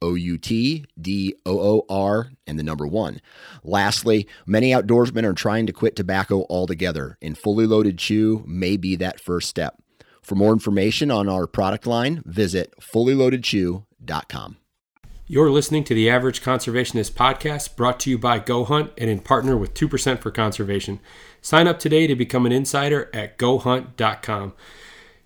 O U T D O O R and the number one. Lastly, many outdoorsmen are trying to quit tobacco altogether, and fully loaded chew may be that first step. For more information on our product line, visit fullyloadedchew.com. You're listening to the Average Conservationist podcast brought to you by Go Hunt and in partner with 2% for Conservation. Sign up today to become an insider at gohunt.com.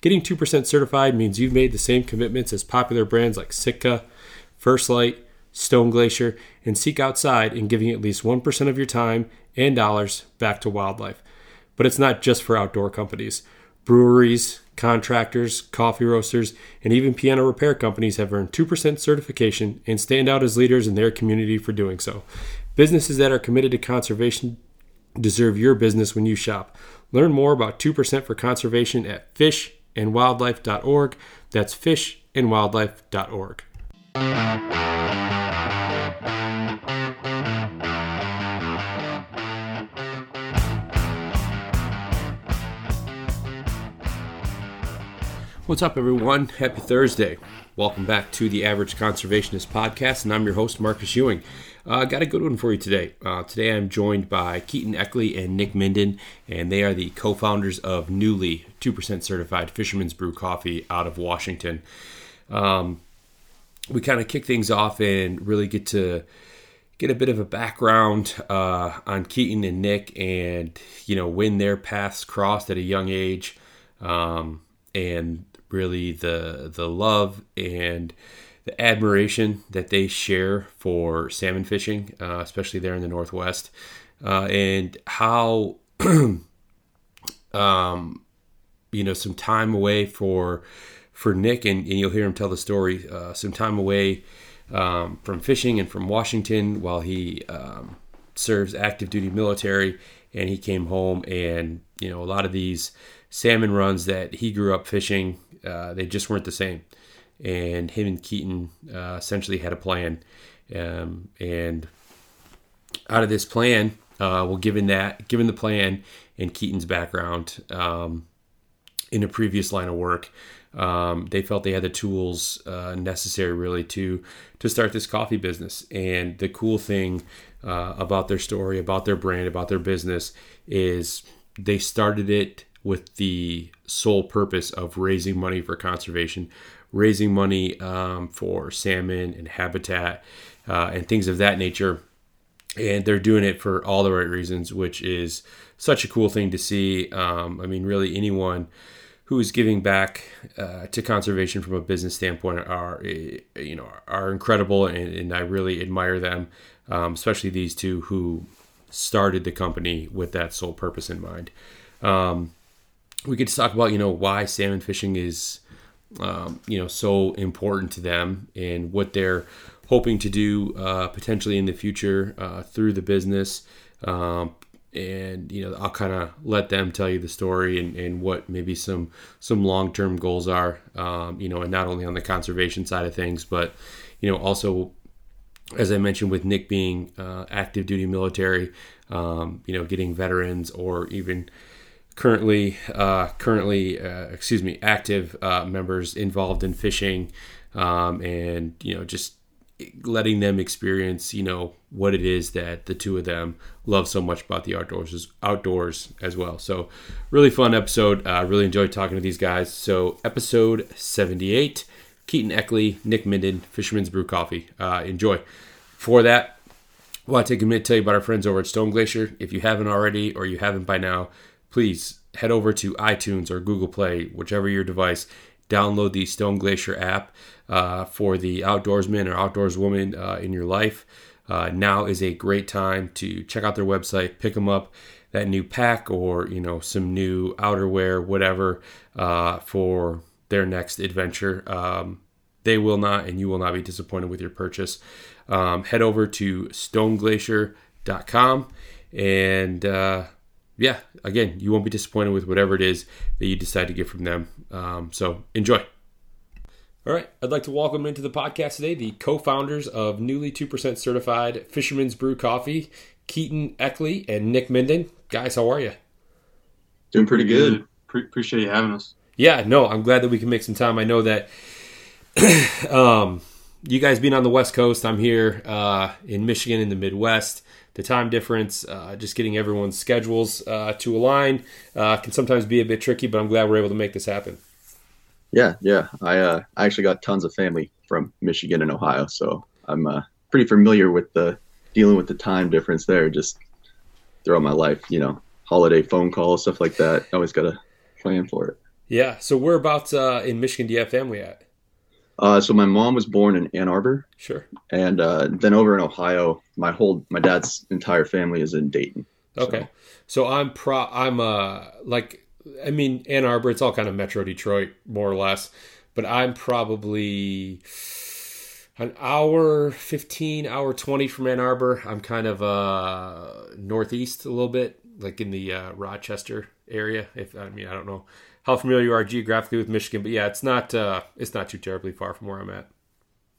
Getting 2% certified means you've made the same commitments as popular brands like Sitka, First Light, Stone Glacier, and Seek Outside in giving at least 1% of your time and dollars back to wildlife. But it's not just for outdoor companies. Breweries, contractors, coffee roasters, and even piano repair companies have earned 2% certification and stand out as leaders in their community for doing so. Businesses that are committed to conservation deserve your business when you shop. Learn more about 2% for conservation at fish fishandwildlife.org. That's fishandwildlife.org. What's up, everyone? Happy Thursday. Welcome back to the Average Conservationist Podcast, and I'm your host, Marcus Ewing. Uh, got a good one for you today. Uh, today I'm joined by Keaton Eckley and Nick Minden, and they are the co founders of Newly 2% certified Fisherman's Brew Coffee out of Washington. Um, we kind of kick things off and really get to get a bit of a background uh, on Keaton and Nick and, you know, when their paths crossed at a young age um, and really the, the love and the admiration that they share for salmon fishing, uh, especially there in the Northwest, uh, and how, um, you know, some time away for for Nick, and, and you'll hear him tell the story. Uh, some time away um, from fishing and from Washington while he um, serves active duty military, and he came home, and you know, a lot of these salmon runs that he grew up fishing, uh, they just weren't the same and him and Keaton uh, essentially had a plan. Um, and out of this plan, uh, well, given that, given the plan and Keaton's background um, in a previous line of work, um, they felt they had the tools uh, necessary really to to start this coffee business. And the cool thing uh, about their story, about their brand, about their business is they started it with the sole purpose of raising money for conservation, raising money um, for salmon and habitat uh, and things of that nature. And they're doing it for all the right reasons, which is such a cool thing to see. Um, I mean, really, anyone who is giving back uh, to conservation from a business standpoint are, eh, you know, are incredible, and, and I really admire them, um, especially these two who started the company with that sole purpose in mind. Um, we could talk about, you know, why salmon fishing is um, you know so important to them and what they're hoping to do uh, potentially in the future uh, through the business. Um, and you know I'll kind of let them tell you the story and, and what maybe some some long term goals are. Um, you know, and not only on the conservation side of things, but you know also as I mentioned with Nick being uh, active duty military, um, you know, getting veterans or even currently uh, currently uh, excuse me active uh, members involved in fishing um, and you know just letting them experience you know what it is that the two of them love so much about the outdoors outdoors as well. So really fun episode. Uh, really enjoyed talking to these guys. So episode 78 keaton eckley nick minden fisherman's brew coffee. Uh, enjoy. For that I want to take a minute to tell you about our friends over at Stone Glacier. If you haven't already or you haven't by now, please head over to iTunes or Google Play, whichever your device. Download the Stone Glacier app uh, for the outdoorsman or outdoorswoman uh, in your life. Uh, now is a great time to check out their website, pick them up that new pack or you know some new outerwear, whatever, uh, for their next adventure. Um, they will not, and you will not be disappointed with your purchase. Um, head over to stoneglacier.com and uh, yeah, again, you won't be disappointed with whatever it is that you decide to get from them. Um, so enjoy. All right, I'd like to welcome into the podcast today the co-founders of newly two percent certified Fisherman's Brew Coffee, Keaton Eckley and Nick Minden. Guys, how are you? Doing pretty good. Pre- appreciate you having us. Yeah, no, I'm glad that we can make some time. I know that um, you guys being on the West Coast, I'm here uh, in Michigan in the Midwest. The time difference, uh, just getting everyone's schedules uh, to align, uh, can sometimes be a bit tricky. But I'm glad we're able to make this happen. Yeah, yeah. I uh, I actually got tons of family from Michigan and Ohio, so I'm uh, pretty familiar with the dealing with the time difference there. Just throughout my life, you know, holiday phone calls, stuff like that. Always got to plan for it. Yeah. So whereabouts uh, in Michigan do you have family at? Uh, so my mom was born in Ann Arbor. Sure. And uh, then over in Ohio, my whole my dad's entire family is in Dayton. Okay. So, so I'm pro. I'm uh like I mean Ann Arbor. It's all kind of Metro Detroit more or less, but I'm probably an hour 15 hour 20 from ann arbor i'm kind of uh northeast a little bit like in the uh, rochester area if i mean i don't know how familiar you are geographically with michigan but yeah it's not uh it's not too terribly far from where i'm at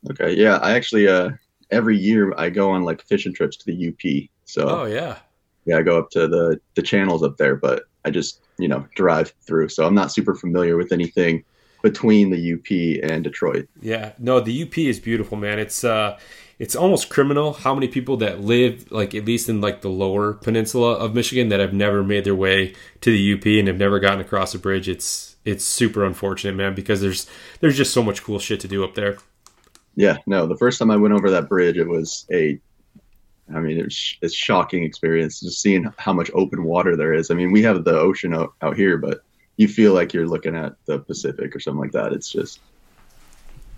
okay yeah i actually uh every year i go on like fishing trips to the up so oh yeah yeah i go up to the the channels up there but i just you know drive through so i'm not super familiar with anything between the UP and Detroit. Yeah, no, the UP is beautiful, man. It's uh, it's almost criminal how many people that live like at least in like the lower peninsula of Michigan that have never made their way to the UP and have never gotten across a bridge. It's it's super unfortunate, man, because there's there's just so much cool shit to do up there. Yeah, no, the first time I went over that bridge, it was a I mean, it's it's shocking experience just seeing how much open water there is. I mean, we have the ocean out, out here, but you feel like you're looking at the Pacific or something like that. It's just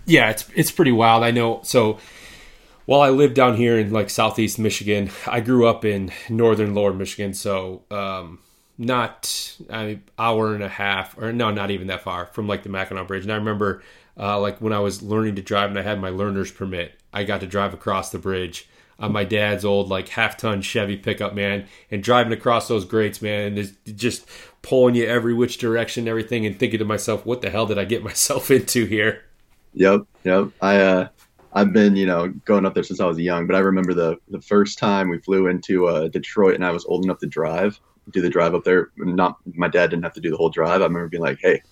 yeah, it's it's pretty wild. I know. So while I lived down here in like southeast Michigan, I grew up in northern lower Michigan, so um, not an hour and a half, or no, not even that far from like the Mackinac Bridge. And I remember uh, like when I was learning to drive and I had my learner's permit, I got to drive across the bridge on my dad's old like half ton Chevy pickup, man, and driving across those grates, man, and just pulling you every which direction, and everything, and thinking to myself, what the hell did I get myself into here? Yep, yep. I uh, I've been you know going up there since I was young, but I remember the the first time we flew into uh, Detroit, and I was old enough to drive, do the drive up there. Not my dad didn't have to do the whole drive. I remember being like, hey.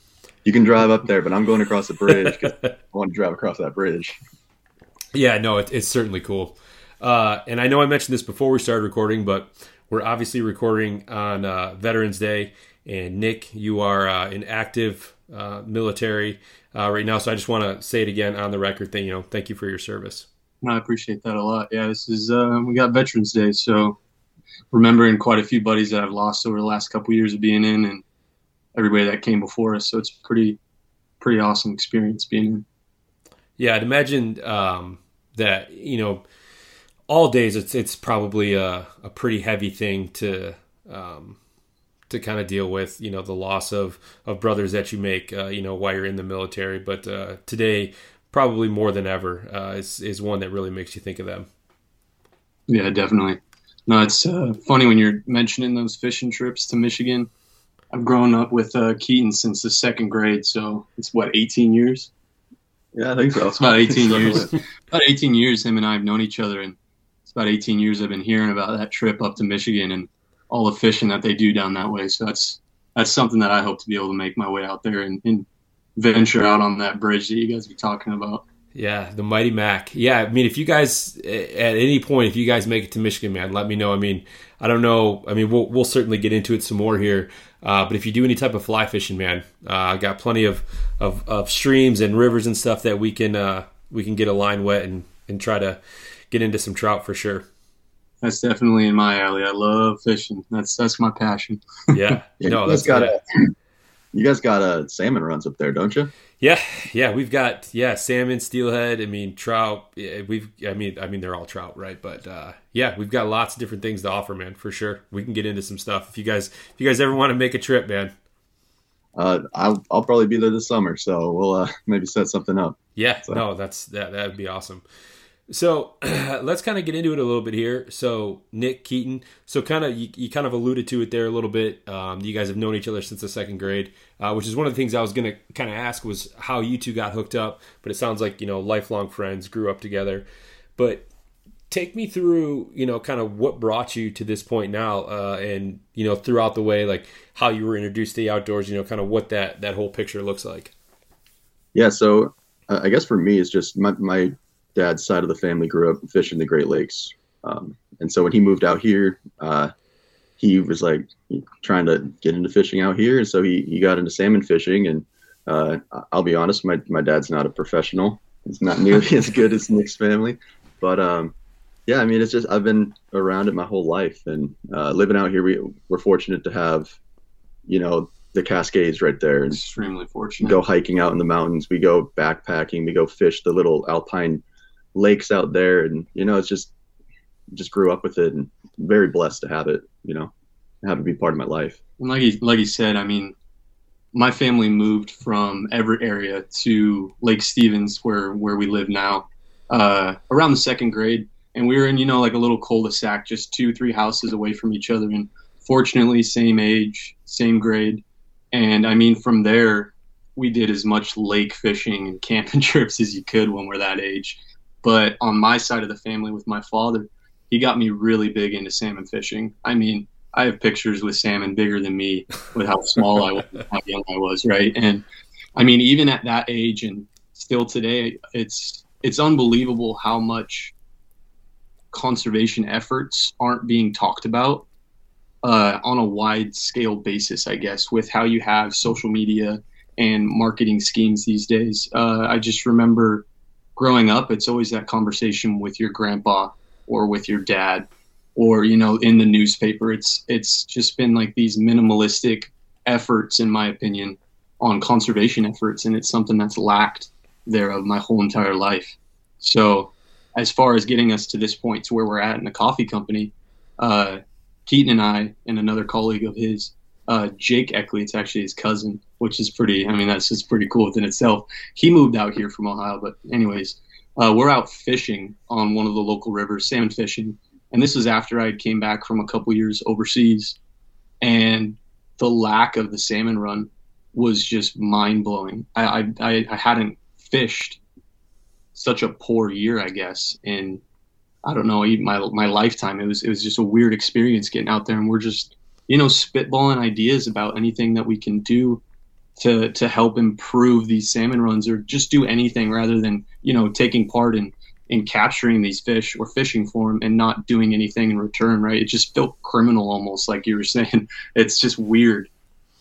You can drive up there, but I'm going across the bridge because I want to drive across that bridge. Yeah, no, it, it's certainly cool. Uh, and I know I mentioned this before we started recording, but we're obviously recording on uh, Veterans Day. And Nick, you are uh, in active uh, military uh, right now, so I just want to say it again on the record. Thing, you know, thank you for your service. I appreciate that a lot. Yeah, this is uh, we got Veterans Day, so remembering quite a few buddies that I've lost over the last couple of years of being in, and everybody that came before us. So it's pretty, pretty awesome experience being in. Yeah, I'd imagine um, that you know all days it's it's probably a, a pretty heavy thing to um, to kind of deal with you know the loss of of brothers that you make uh, you know while you're in the military. But uh, today probably more than ever uh, is is one that really makes you think of them. Yeah definitely. No it's uh, funny when you're mentioning those fishing trips to Michigan. I've grown up with uh, Keaton since the second grade so it's what 18 years? Yeah I think so. It's about 18 years. about 18 years him and I have known each other and it's about 18 years I've been hearing about that trip up to Michigan and all the fishing that they do down that way. So that's that's something that I hope to be able to make my way out there and, and venture out on that bridge that you guys be talking about. Yeah, the Mighty Mac. Yeah, I mean, if you guys at any point, if you guys make it to Michigan, man, let me know. I mean, I don't know. I mean, we'll we'll certainly get into it some more here. Uh, but if you do any type of fly fishing, man, uh, I got plenty of, of, of streams and rivers and stuff that we can uh, we can get a line wet and and try to get into some trout for sure. That's definitely in my alley. I love fishing. That's that's my passion. Yeah, Yeah, no, you that's guys got a, you guys got a salmon runs up there, don't you? Yeah, yeah, we've got yeah salmon, steelhead. I mean trout. We've I mean I mean they're all trout, right? But uh, yeah, we've got lots of different things to offer, man. For sure, we can get into some stuff if you guys if you guys ever want to make a trip, man. Uh, I'll I'll probably be there this summer, so we'll uh, maybe set something up. Yeah, So- no, that's that that would be awesome. So let's kind of get into it a little bit here. So Nick Keaton, so kind of you, you kind of alluded to it there a little bit. Um, you guys have known each other since the second grade, uh, which is one of the things I was gonna kind of ask was how you two got hooked up. But it sounds like you know lifelong friends, grew up together. But take me through you know kind of what brought you to this point now, uh, and you know throughout the way like how you were introduced to the outdoors. You know, kind of what that that whole picture looks like. Yeah, so uh, I guess for me, it's just my, my dad's side of the family grew up fishing the Great Lakes. Um, and so when he moved out here, uh, he was like trying to get into fishing out here. And so he, he got into salmon fishing. And uh, I'll be honest, my, my dad's not a professional. He's not nearly as good as Nick's family. But um, yeah, I mean, it's just I've been around it my whole life. And uh, living out here, we, we're fortunate to have, you know, the Cascades right there. And Extremely fortunate. go hiking out in the mountains we go backpacking we go fish the little alpine lakes out there and you know it's just just grew up with it and very blessed to have it you know have it be part of my life. And like he like he said, I mean, my family moved from Everett area to Lake Stevens, where where we live now, uh, around the second grade, and we were in you know like a little cul-de-sac, just two three houses away from each other, and fortunately same age, same grade, and I mean from there we did as much lake fishing and camping trips as you could when we're that age. But on my side of the family with my father, he got me really big into salmon fishing. I mean, I have pictures with salmon bigger than me with how small I was, how young I was, right? And I mean, even at that age and still today, it's it's unbelievable how much conservation efforts aren't being talked about uh, on a wide scale basis. I guess with how you have social media and marketing schemes these days. Uh, I just remember growing up, it's always that conversation with your grandpa or with your dad or you know in the newspaper. It's it's just been like these minimalistic efforts in my opinion on conservation efforts and it's something that's lacked there of my whole entire life. So as far as getting us to this point to where we're at in the coffee company uh, keaton and i and another colleague of his uh, jake eckley it's actually his cousin which is pretty i mean that's just pretty cool within itself he moved out here from ohio but anyways uh, we're out fishing on one of the local rivers salmon fishing and this was after I came back from a couple years overseas, and the lack of the salmon run was just mind blowing. I, I I hadn't fished such a poor year, I guess, in I don't know even my my lifetime. It was it was just a weird experience getting out there, and we're just you know spitballing ideas about anything that we can do to to help improve these salmon runs, or just do anything rather than you know taking part in in capturing these fish or fishing for them and not doing anything in return, right? It just felt criminal almost, like you were saying. It's just weird.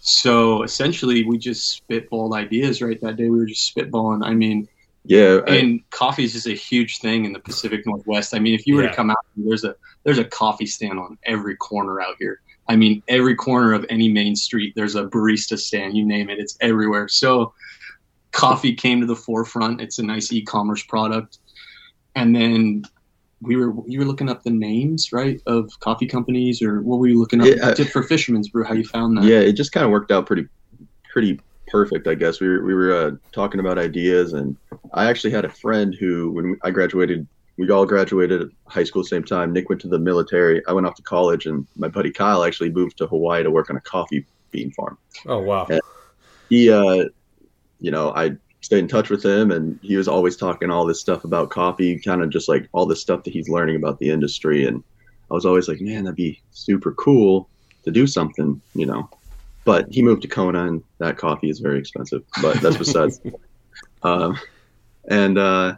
So essentially, we just spitballed ideas, right? That day we were just spitballing. I mean, yeah I- and coffee is just a huge thing in the Pacific Northwest. I mean, if you were Yeah. to come out, there's a there's a coffee stand on every corner out here. I mean, every corner of any main street, there's a barista stand. You name it, it's everywhere. So, coffee came to the forefront. It's a nice e-commerce product, and then we were you were looking up the names right of coffee companies, or what were you looking up Yeah, I- for Fisherman's Brew? How you found that? yeah it just kind of worked out pretty pretty perfect i guess we were, we were uh, talking about ideas and i actually had a friend who when i graduated we all graduated high school at the same time. Nick went to the military. I went off to college and my buddy kyle actually moved to hawaii to work on a coffee bean farm. Oh wow, he uh you know i stayed in touch with him and he was always talking all this stuff about coffee kind of just like all the stuff that he's learning about the industry. And i was always like man that'd be super cool to do something you know. But he moved to kona and that coffee is very expensive but that's besides um and uh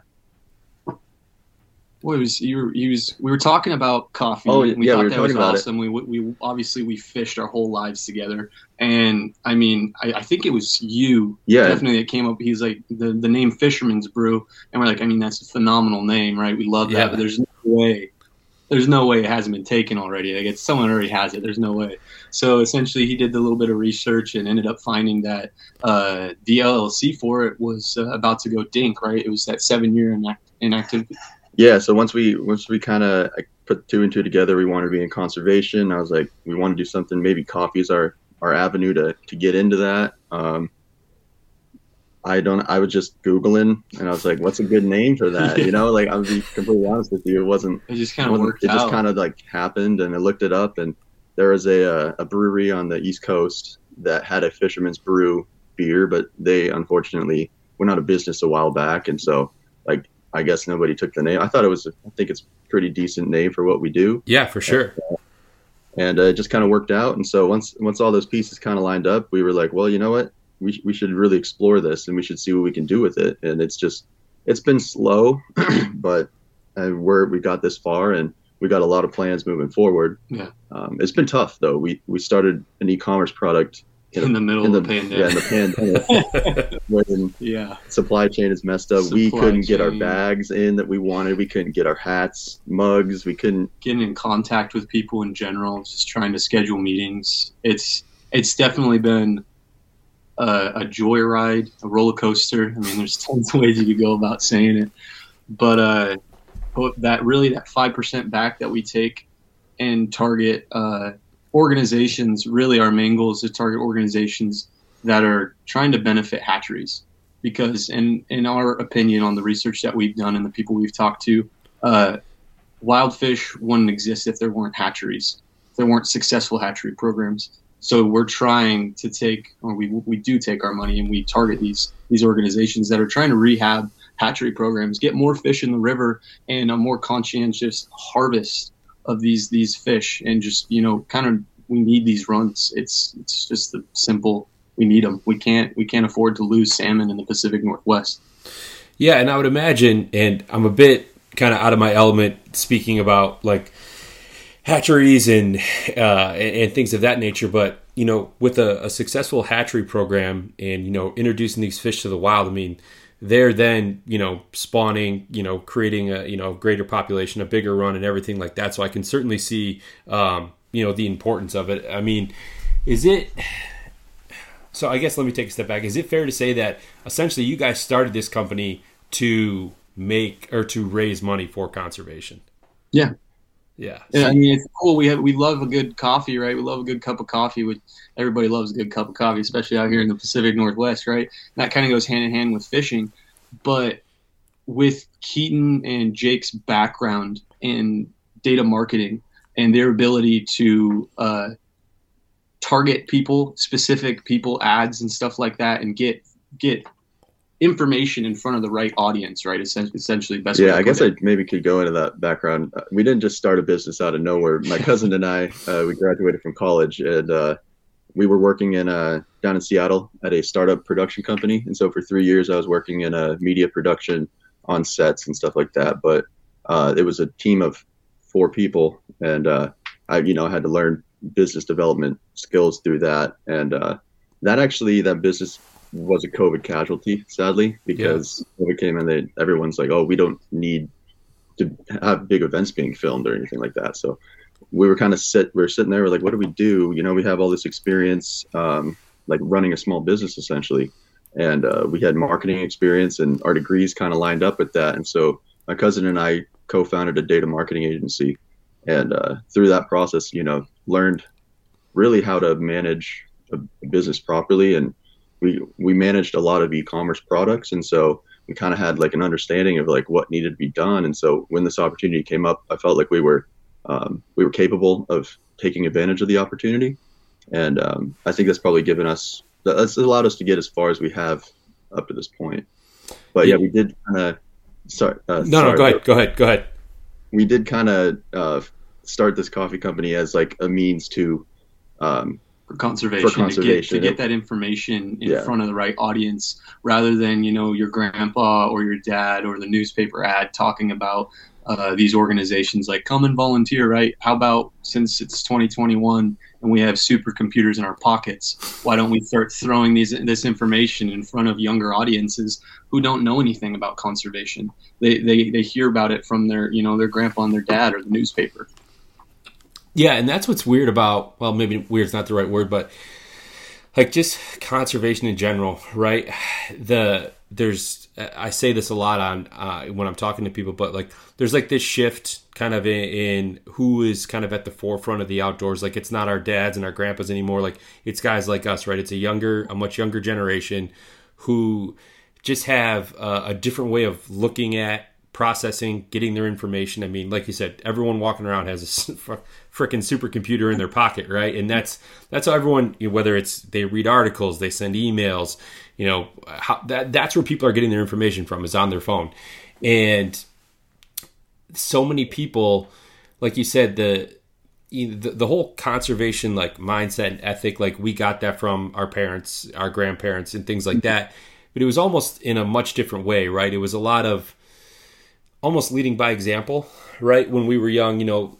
Well, it was you were, you was we were talking about coffee. Oh, and we yeah, thought we were that was talking about it. awesome. We we obviously we fished our whole lives together, and I mean, I, I think it was you yeah definitely It came up. He's like the the name Fisherman's Brew, and we're like, I mean, that's a phenomenal name, right? We love that, Yeah. but there's no way there's no way it hasn't been taken already. Like it's someone already has it. There's no way. So essentially, he did a little bit of research and ended up finding that uh, the LLC for it was uh, about to go dink. Right, it was that seven year inact- inactivity. Yeah. So once we once we kind of put two and two together, we wanted to be in conservation. I was like, we want to do something. Maybe coffee is our our avenue to to get into that. Um, I don't. I was just googling, and I was like, "What's a good name for that?" You know, like I'll be completely honest with you, it wasn't. It just kind of worked It out. just kind of like happened, and I looked it up, and there was a uh, a brewery on the East Coast that had a Fisherman's Brew beer, but they unfortunately went out of business a while back, and so like I guess nobody took the name. I thought it was. I think it's a pretty decent name for what we do Yeah, for sure. and uh, it just kind of worked out. And so once once all those pieces kind of lined up, we were like, well, you know what, we we should really explore this, and we should see what we can do with it. And it's just it's been slow, but uh, we're we got this far, and we got a lot of plans moving forward. Yeah. Um, it's been tough though. We we started an e-commerce product in the middle in the of the yeah in pandemic. the pandemic when Yeah, supply chain is messed up. we couldn't get our bags in that we wanted. We couldn't get our hats, mugs. We couldn't getting in contact with people in general, just trying to schedule meetings. It's it's definitely been a, a joyride, a roller coaster. I mean, there's tons of ways you could go about saying it, but uh, that really that five percent back that we take and target uh, organizations. Really, our main goal is to target organizations that are trying to benefit hatcheries. Because, in in our opinion, on the research that we've done and the people we've talked to, uh, wild fish wouldn't exist if there weren't hatcheries, if there weren't successful hatchery programs. So we're trying to take, or we, we do take our money and we target these these organizations that are trying to rehab hatchery programs, get more fish in the river, and a more conscientious harvest of these these fish, and just you know, kind of we need these runs. It's it's just the simple. We need them. We can't we can't afford to lose salmon in the Pacific Northwest. Yeah, and I would imagine, and I'm a bit kind of out of my element speaking about like hatcheries and uh, and, things of that nature. But you know, with a, a successful hatchery program and you know introducing these fish to the wild, I mean, they're then you know spawning, you know, creating a you know greater population, a bigger run, and everything like that. So I can certainly see um, you know the importance of it. I mean, is it? So I guess let me take a step back. Is it fair to say that essentially you guys started this company to make or to raise money for conservation? Yeah. Yeah. I mean it's cool. We have we love a good coffee, right? We love a good cup of coffee. Which everybody loves a good cup of coffee, especially out here in the Pacific Northwest, right? And that kind of goes hand in hand with fishing. But with Keaton and Jake's background in data marketing and their ability to uh, target people, specific people, ads and stuff like that, and get get information in front of the right audience, right? Essentially, best. Yeah, I guess. I maybe could go into that background. Uh, We didn't just start a business out of nowhere. My cousin and I, uh, we graduated from college, and uh, we were working in uh, down in Seattle at a startup production company. And so for three years, I was working in a media production on sets and stuff like that. But uh, it was a team of four people, and uh, I, you know, had to learn business development skills through that. And uh, that actually, that business was a COVID casualty, sadly, because COVID came in. They, everyone's like, "Oh, we don't need to have big events being filmed or anything like that." So we were kind of sit, we were sitting there, we're like, "What do we do?" You know, we have all this experience, um, like running a small business essentially, and uh, we had marketing experience, and our degrees kind of lined up with that. And so my cousin and I co-founded a data marketing agency, and uh, through that process, you know, learned really how to manage a business properly and we we managed a lot of e-commerce products. And so we kind of had like an understanding of like what needed to be done. And so when this opportunity came up i felt like we were um, we were capable of taking advantage of the opportunity. And um, i think that's probably given us that's allowed us to get as far as we have up to this point. But yeah we did kind of sorry uh, No, sorry, no, go ahead, go ahead, go ahead. we did kind of uh, start this coffee company as like a means to um, for conservation, For conservation, to, get, to get that information in Yeah. front of the right audience rather than you know your grandpa or your dad or the newspaper ad talking about uh, these organizations like come and volunteer right? How about since it's 2021 and we have supercomputers in our pockets why don't we start throwing these this information in front of younger audiences who don't know anything about conservation? They, they they hear about it from their you know their grandpa and their dad or the newspaper Yeah, and that's what's weird about well, maybe weird's not the right word, but like just conservation in general, right? The there's I say this a lot on uh, when I'm talking to people, but like there's like this shift kind of in, in who is kind of at the forefront of the outdoors. Like it's not our dads and our grandpas anymore. Like it's guys like us, right? It's a younger, a much younger generation who just have uh, a different way of looking at processing, getting their information. I mean, like you said, everyone walking around has a freaking supercomputer in their pocket, right? And that's that's how everyone, you know, whether it's they read articles, they send emails, you know, how, that that's where people are getting their information from is on their phone, and so many people, like you said, the the, the whole conservation like mindset and ethic like we got that from our parents our grandparents and things like that but it was almost in a much different way right it was a lot of almost leading by example right? When we were young you know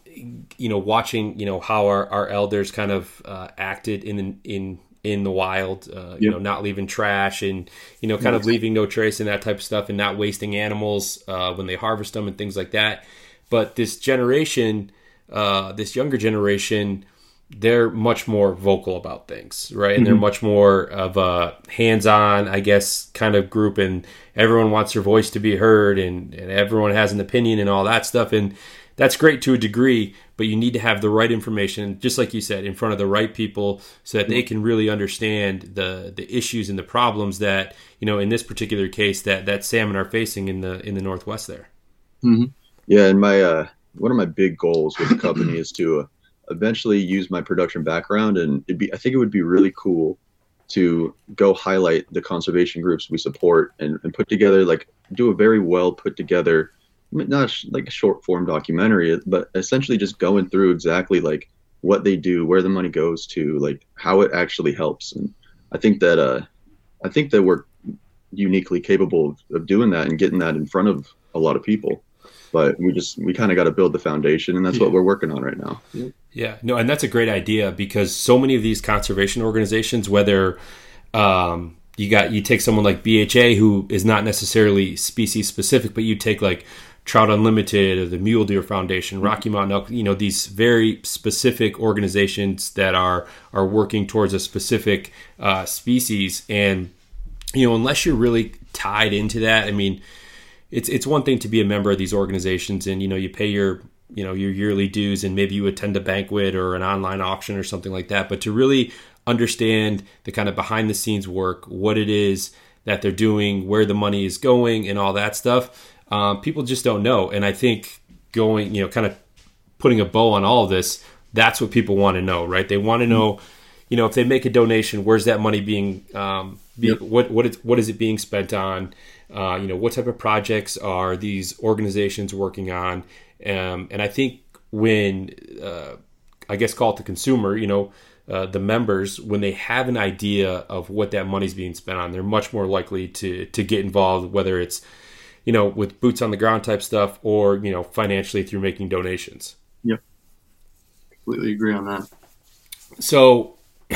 you know watching you know how our, our elders kind of uh, acted in in in the wild uh, you know not leaving trash and you know kind of leaving no trace and that type of stuff and not wasting animals uh, when they harvest them and things like that. But this generation uh, this younger generation they're much more vocal about things right? And they're much more of a hands-on i guess kind of group and everyone wants their voice to be heard and, and everyone has an opinion and all that stuff and that's great to a degree but you need to have the right information just like you said in front of the right people so that they can really understand the the issues and the problems that you know in this particular case that that salmon are facing in the in the northwest there. Yeah, and my uh, one of my big goals with the company is to uh, eventually use my production background, and it'd be I think it would be really cool to go highlight the conservation groups we support and, and put together like do a very well put together not sh- like a short form documentary but essentially just going through exactly like what they do where the money goes to like how it actually helps. And i think that uh i think that we're uniquely capable of, of doing that and getting that in front of a lot of people but we just we kind of got to build the foundation and that's what we're working on right now. Yeah, no, and that's a great idea because so many of these conservation organizations, whether um, you got you take someone like BHA who is not necessarily species specific, but you take like Trout Unlimited or the Mule Deer Foundation, Rocky Mountain Elk, you know, these very specific organizations that are are working towards a specific uh, species, and you know, unless you're really tied into that, I mean, it's it's one thing to be a member of these organizations and you know you pay your you know your yearly dues and maybe you attend a banquet or an online auction or something like that but to really understand the kind of behind the scenes work what it is that they're doing where the money is going and all that stuff um, people just don't know. And i think going you know kind of putting a bow on all of this that's what people want to know right? They want to know you know if they make a donation where's that money being um, Yep. what what is what is it being spent on uh, you know what type of projects are these organizations working on? Um, and i think when uh, i guess call it the consumer you know uh, the members when they have an idea of what that money's being spent on they're much more likely to to get involved whether it's you know with boots on the ground type stuff or you know financially through making donations. Yep, completely agree on that. So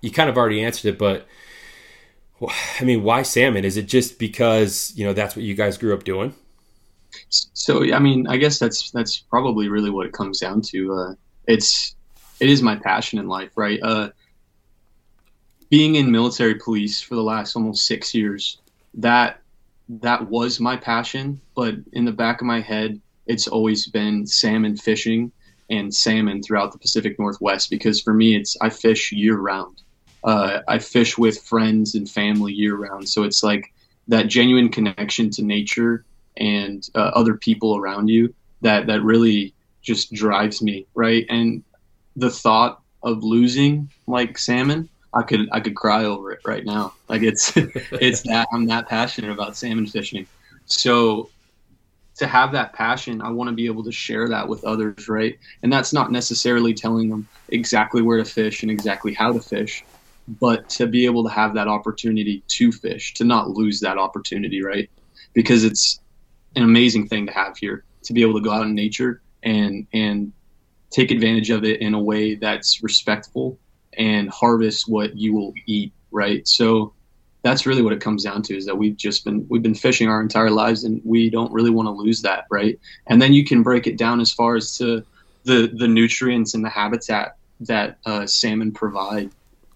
you kind of already answered it, but I mean, why salmon? Is it just because you know that's what you guys grew up doing? So I mean, I guess that's that's probably really what it comes down to. Uh, it's it is my passion in life, right? Uh, being in military police for the last almost six years, that that was my passion. But in the back of my head, it's always been salmon fishing and salmon throughout the Pacific Northwest because for me, it's I fish year round. Uh, I fish with friends and family year round, so it's like that genuine connection to nature and uh, other people around you that that really just drives me right? And the thought of losing like salmon i could i could cry over it right now. Like it's it's that i'm that passionate about salmon fishing. So to have that passion, I want to be able to share that with others, right? And that's not necessarily telling them exactly where to fish and exactly how to fish, but to be able to have that opportunity to fish, to not lose that opportunity, right? Because it's an amazing thing to have here to be able to go out in nature and and take advantage of it in a way that's respectful and harvest what you will eat, right? So that's really what it comes down to is that we've just been we've been fishing our entire lives and we don't really want to lose that right and then you can break it down as far as to the the nutrients and the habitat that uh, salmon provide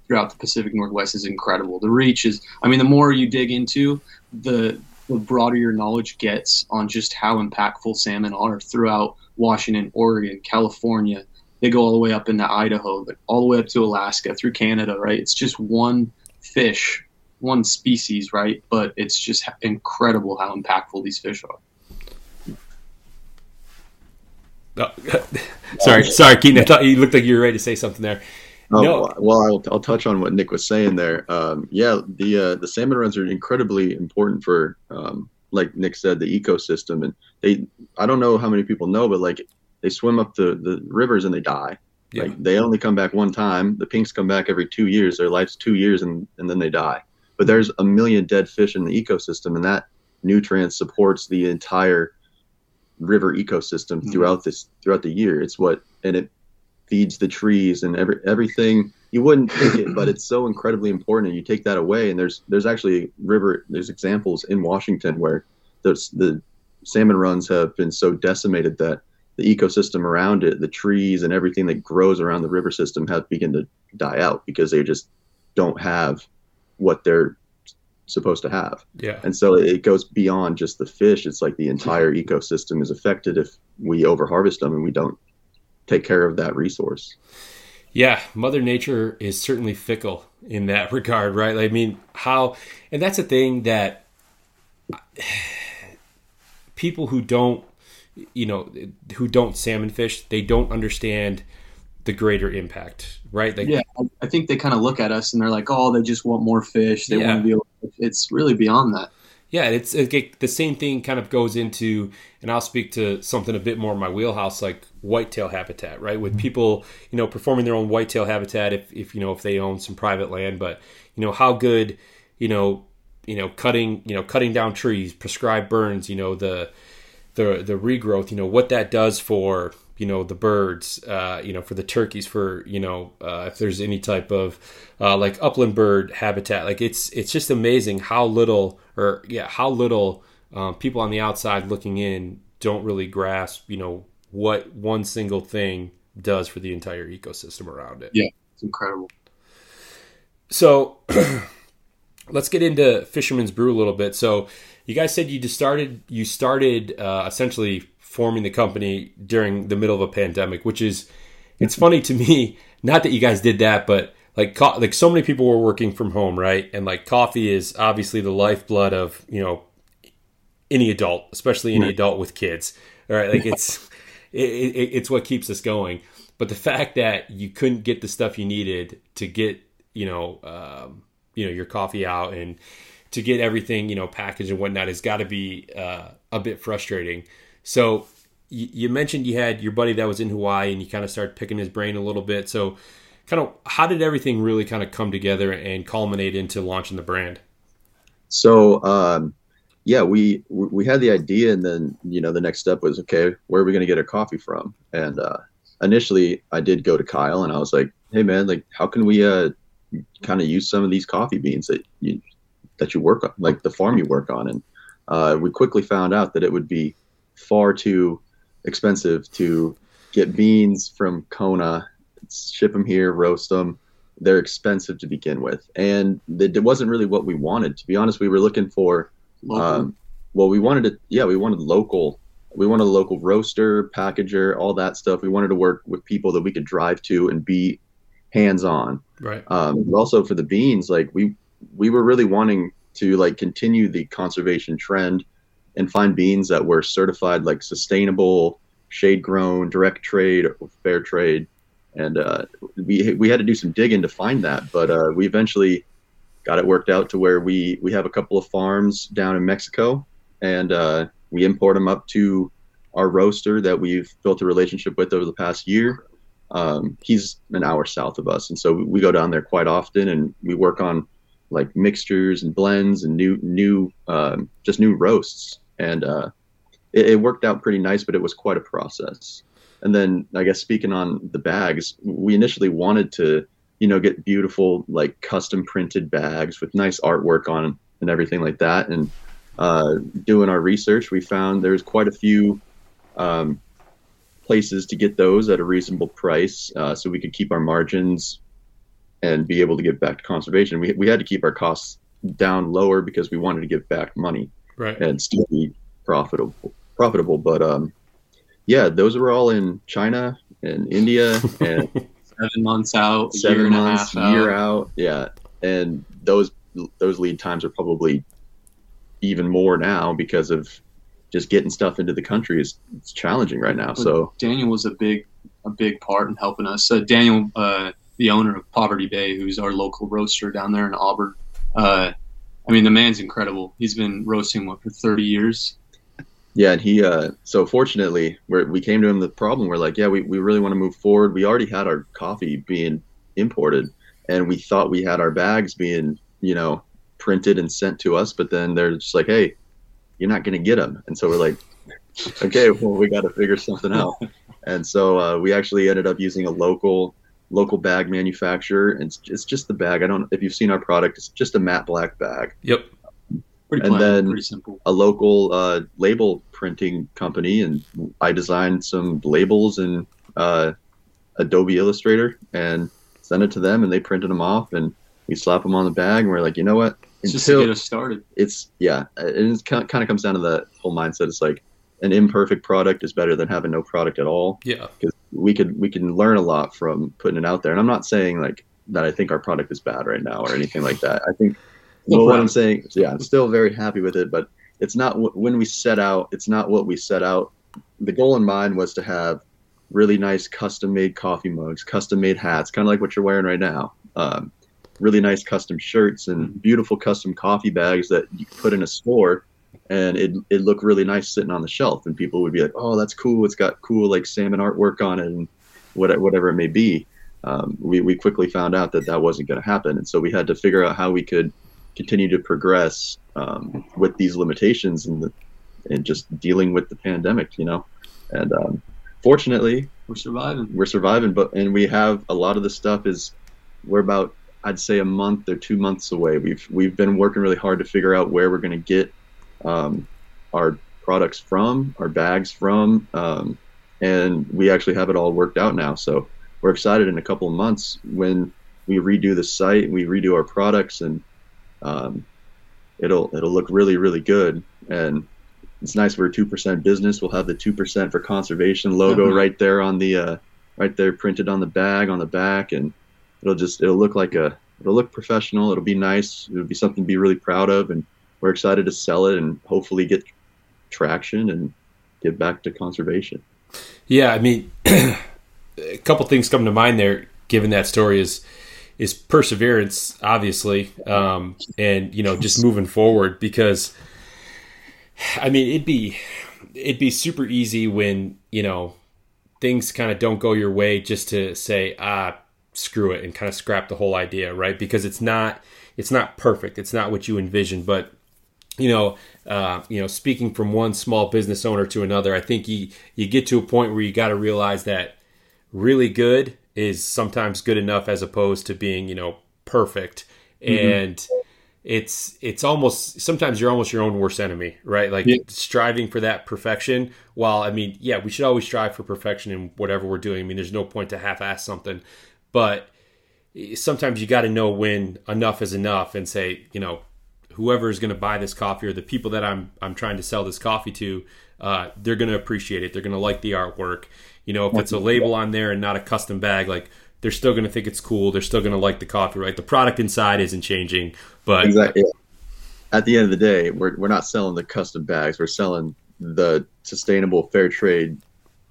throughout the pacific northwest is incredible the reach is i mean the more you dig into the the broader your knowledge gets on just how impactful salmon are throughout washington oregon california they go all the way up into idaho but all the way up to alaska through canada right it's just one fish one species, right? But it's just incredible how impactful these fish are. Oh, sorry, sorry, Keaton. I thought you looked like you were ready to say something there. Oh, no. well, I'll, I'll touch on what Nick was saying there. Um, yeah, the uh, the salmon runs are incredibly important for, um, like Nick said, the ecosystem. And they, I don't know how many people know, but like they swim up the, the rivers and they die. Yeah. Like they only come back one time. The pinks come back every two years. Their life's two years, and and then they die but there's a million dead fish in the ecosystem and that nutrient supports the entire river ecosystem mm-hmm. throughout this throughout the year it's what and it feeds the trees and every everything you wouldn't think it but it's so incredibly important and you take that away and there's there's actually river there's examples in washington where there's the salmon runs have been so decimated that the ecosystem around it the trees and everything that grows around the river system have begun to die out because they just don't have what they're supposed to have. Yeah. And so it goes beyond just the fish. It's like the entire ecosystem is affected if we overharvest them and we don't take care of that resource. Yeah, Mother Nature is certainly fickle in that regard, right? I mean, how, and that's a thing that people who don't, you know, who don't salmon fish, they don't understand the greater impact, right? Like, yeah, I think they kind of look at us and they're like, "Oh, they just want more fish. They yeah. want to be." Able, it's really beyond that. Yeah, it's it, the same thing. Kind of goes into, and I'll speak to something a bit more in my wheelhouse, like whitetail habitat, right? With mm-hmm. people, you know, performing their own whitetail habitat, if if you know if they own some private land, but you know how good, you know, you know, cutting, you know, cutting down trees, prescribed burns, you know, the the the regrowth, you know, what that does for you know the birds uh, you know for the turkeys for you know uh, if there's any type of uh, like upland bird habitat like it's it's just amazing how little or yeah how little um, people on the outside looking in don't really grasp you know what one single thing does for the entire ecosystem around it yeah it's incredible so let's get into fisherman's brew a little bit so you guys said you just started you started uh, essentially forming the company during the middle of a pandemic, which is it's funny to me. Not that you guys did that, but like co- like so many people were working from home, right? And like coffee is obviously the lifeblood of you know any adult, especially any adult with kids. All right, like it's it, it, it's what keeps us going. But the fact that you couldn't get the stuff you needed to get you know um, you know your coffee out and to get everything you know packaged and whatnot has got to be uh, a bit frustrating. So you, mentioned you had your buddy that was in Hawaii and you kind of started picking his brain a little bit. So, kind of, how did everything really kind of come together and culminate into launching the brand? So, um, yeah, we we had the idea, and then you know the next step was okay, where are we going to get our coffee from? And uh, initially, I did go to Kyle, and I was like, hey man, like how can we uh, kind of use some of these coffee beans that you that you work on, like the farm you work on, and uh, we quickly found out that it would be far too expensive to get beans from Kona, ship them here, roast them. They're expensive to begin with, and it wasn't really what we wanted. To be honest, we were looking for, um, well, we wanted to, yeah, we wanted local. We wanted a local roaster, packager, all that stuff. We wanted to work with people that we could drive to and be hands on. Right. Um, but also for the beans, like we we were really wanting to like continue the conservation trend and find beans that were certified like sustainable, shade grown, direct trade, fair trade. And uh, we we had to do some digging to find that, but uh, we eventually got it worked out to where we we have a couple of farms down in Mexico, and uh, we import them up to our roaster that we've built a relationship with over the past year. Um, he's an hour south of us, and so we go down there quite often, and we work on like mixtures and blends and new new um, just new roasts, and uh, it, it worked out pretty nice, but it was quite a process. And then I guess speaking on the bags, we initially wanted to you know get beautiful like custom printed bags with nice artwork on and everything like that, and uh, doing our research, we found there's quite a few um, places to get those at a reasonable price, uh, so we could keep our margins and be able to give back to conservation. We we had to keep our costs down lower because we wanted to give back money right. and still be profitable. Profitable, but um, yeah, those were all in China and India and seven months out, year seven and a months, half year out. out. Yeah, and those those lead times are probably even more now because of just getting stuff into the country is it's challenging right now. So Daniel was a big a big part in helping us. Uh, Daniel, uh, the owner of Poverty Bay, who's our local roaster down there in Auburn. Uh, I mean, the man's incredible. He's been roasting what for thirty years. Yeah, and he uh, so fortunately we we came to him the problem. We're like, yeah, we, we really want to move forward. We already had our coffee being imported, and we thought we had our bags being you know printed and sent to us, but then they're just like, hey, you're not gonna get them, and so we're like, okay, well we got to figure something out. And so uh, we actually ended up using a local local bag manufacturer, and it's, it's just the bag. I don't if you've seen our product, it's just a matte black bag. Yep. Pretty And plain, then- pretty simple. a local uh, label printing company, and I designed some labels in uh, Adobe Illustrator and sent it to them, and they printed them off, and we slap them on the bag, and we're like, you know what? It's just to get us started. it's yeah, and it kind of comes down to the whole mindset. It's like an imperfect product is better than having no product at all Yeah. because we could we can learn a lot from putting it out there. And I'm not saying like that I think our product is bad right now or anything like that. I think No well, what. I'm saying, yeah, I'm still very happy with it, but it's not wh- when we set out. It's not what we set out. The goal in mind was to have really nice custom made coffee mugs, custom made hats, kind of like what you're wearing right now. Um, really nice custom shirts and beautiful custom coffee bags that you put in a store and it it looked really nice sitting on the shelf and people would be like oh that's cool it's got cool like salmon artwork on it and what, whatever it may be um, we, we quickly found out that that wasn't going to happen and so we had to figure out how we could continue to progress um, with these limitations and the, and just dealing with the pandemic you know? And um, fortunately We're surviving. we're surviving but and we have a lot of the stuff is we're about i'd say a month or two months away. We've we've been working really hard to figure out where we're going to get um, our products from our bags from um, and we actually have it all worked out now. So we're excited in a couple of months when we redo the site we redo our products and um, it'll it'll look really really good. And it's nice we're a two percent business. We'll have the two percent for conservation logo Mhm. right there on the uh, right there printed on the bag on the back. And it'll just it'll look like a it'll look professional. It'll be nice. It'll be something to be really proud of. And we're excited to sell it and hopefully get traction and get back to conservation. Yeah, I mean, a couple things come to mind there. Given that story is is perseverance, obviously, um, and you know, just moving forward. Because, I mean, it'd be it'd be super easy when you know things kind of don't go your way, just to say ah screw it and kind of scrap the whole idea, right? Because it's not it's not perfect. It's not what you envision, but you know, uh, you know, speaking from one small business owner to another, I think you you get to a point where you got to realize that really good is sometimes good enough as opposed to being, you know, perfect. And it's it's almost sometimes you're almost your own worst enemy, right? Like Yeah. striving for that perfection. While I mean, yeah, we should always strive for perfection in whatever we're doing. I mean, there's no point to half-ass something, but sometimes you got to know when enough is enough and say, you know, whoever is going to buy this coffee or the people that I'm I'm trying to sell this coffee to, uh, they're going to appreciate it. They're going to like the artwork. You know, if it's a label on there and not a custom bag, like they're still going to think it's cool. They're still going to like the coffee, right? The product inside isn't changing, but exactly at the end of the day we're, we're not selling the custom bags we're selling the sustainable fair trade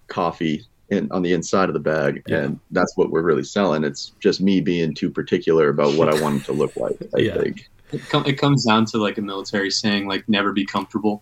coffee in, on the inside of the bag Yeah. and that's what we're really selling it's just me being too particular about what i want it to look like i Yeah. think It, com- it comes down to like a military saying, like never be comfortable.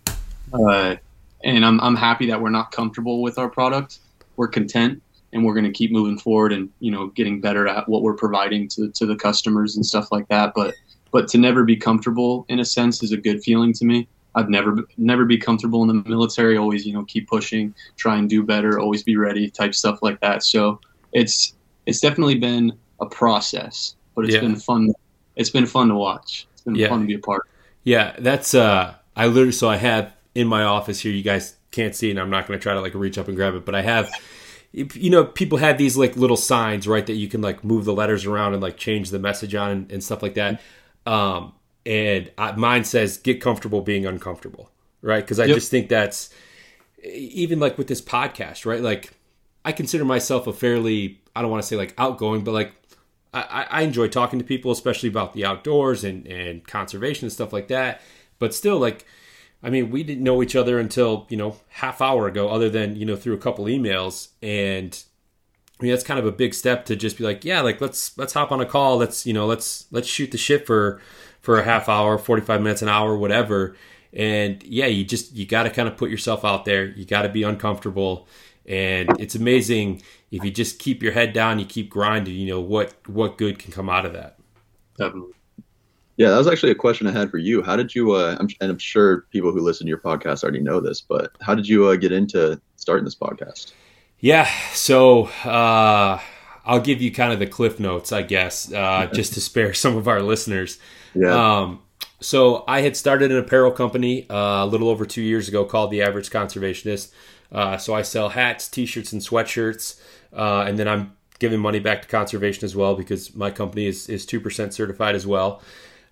Uh, and I'm I'm happy that we're not comfortable with our product. We're content, and we're going to keep moving forward and you know getting better at what we're providing to to the customers and stuff like that. But but to never be comfortable in a sense is a good feeling to me. I've never never be comfortable in the military. Always, you know, keep pushing, try and do better, always be ready, type stuff like that. So it's it's definitely been a process, but it's yeah. been fun. It's been fun to watch. It's been yeah. fun to be a part. Yeah, that's uh, I literally so I have in my office here. You guys can't see, and I'm not going to try to like reach up and grab it, but I have. You know, people have these like little signs, right? That you can like move the letters around and like change the message on and, and stuff like that. Um, and I, mine says get comfortable being uncomfortable right because i yep. just think that's even like with this podcast right like i consider myself a fairly i don't want to say like outgoing but like I, I enjoy talking to people especially about the outdoors and and conservation and stuff like that but still like i mean we didn't know each other until you know half hour ago other than you know through a couple emails and I mean that's kind of a big step to just be like, yeah, like let's let's hop on a call. Let's you know let's let's shoot the shit for for a half hour, 45 minutes, an hour, whatever. And yeah, you just, you got to kind of put yourself out there. You got to be uncomfortable. And it's amazing if you just keep your head down, you keep grinding, you know, what, what good can come out of that. Definitely. Yeah, that was actually a question I had for you. How did you, uh, I'm, and I'm sure people who listen to your podcast already know this, but how did you uh, get into starting this podcast? Yeah, so uh, I'll give you kind of the cliff notes, I guess, uh, just to spare some of our listeners. Yeah. Um, so I had started an apparel company uh, a little over two years ago called The Average Conservationist. Uh, so I sell hats, t-shirts, and sweatshirts, uh, and then I'm giving money back to conservation as well because my company is is two percent certified as well.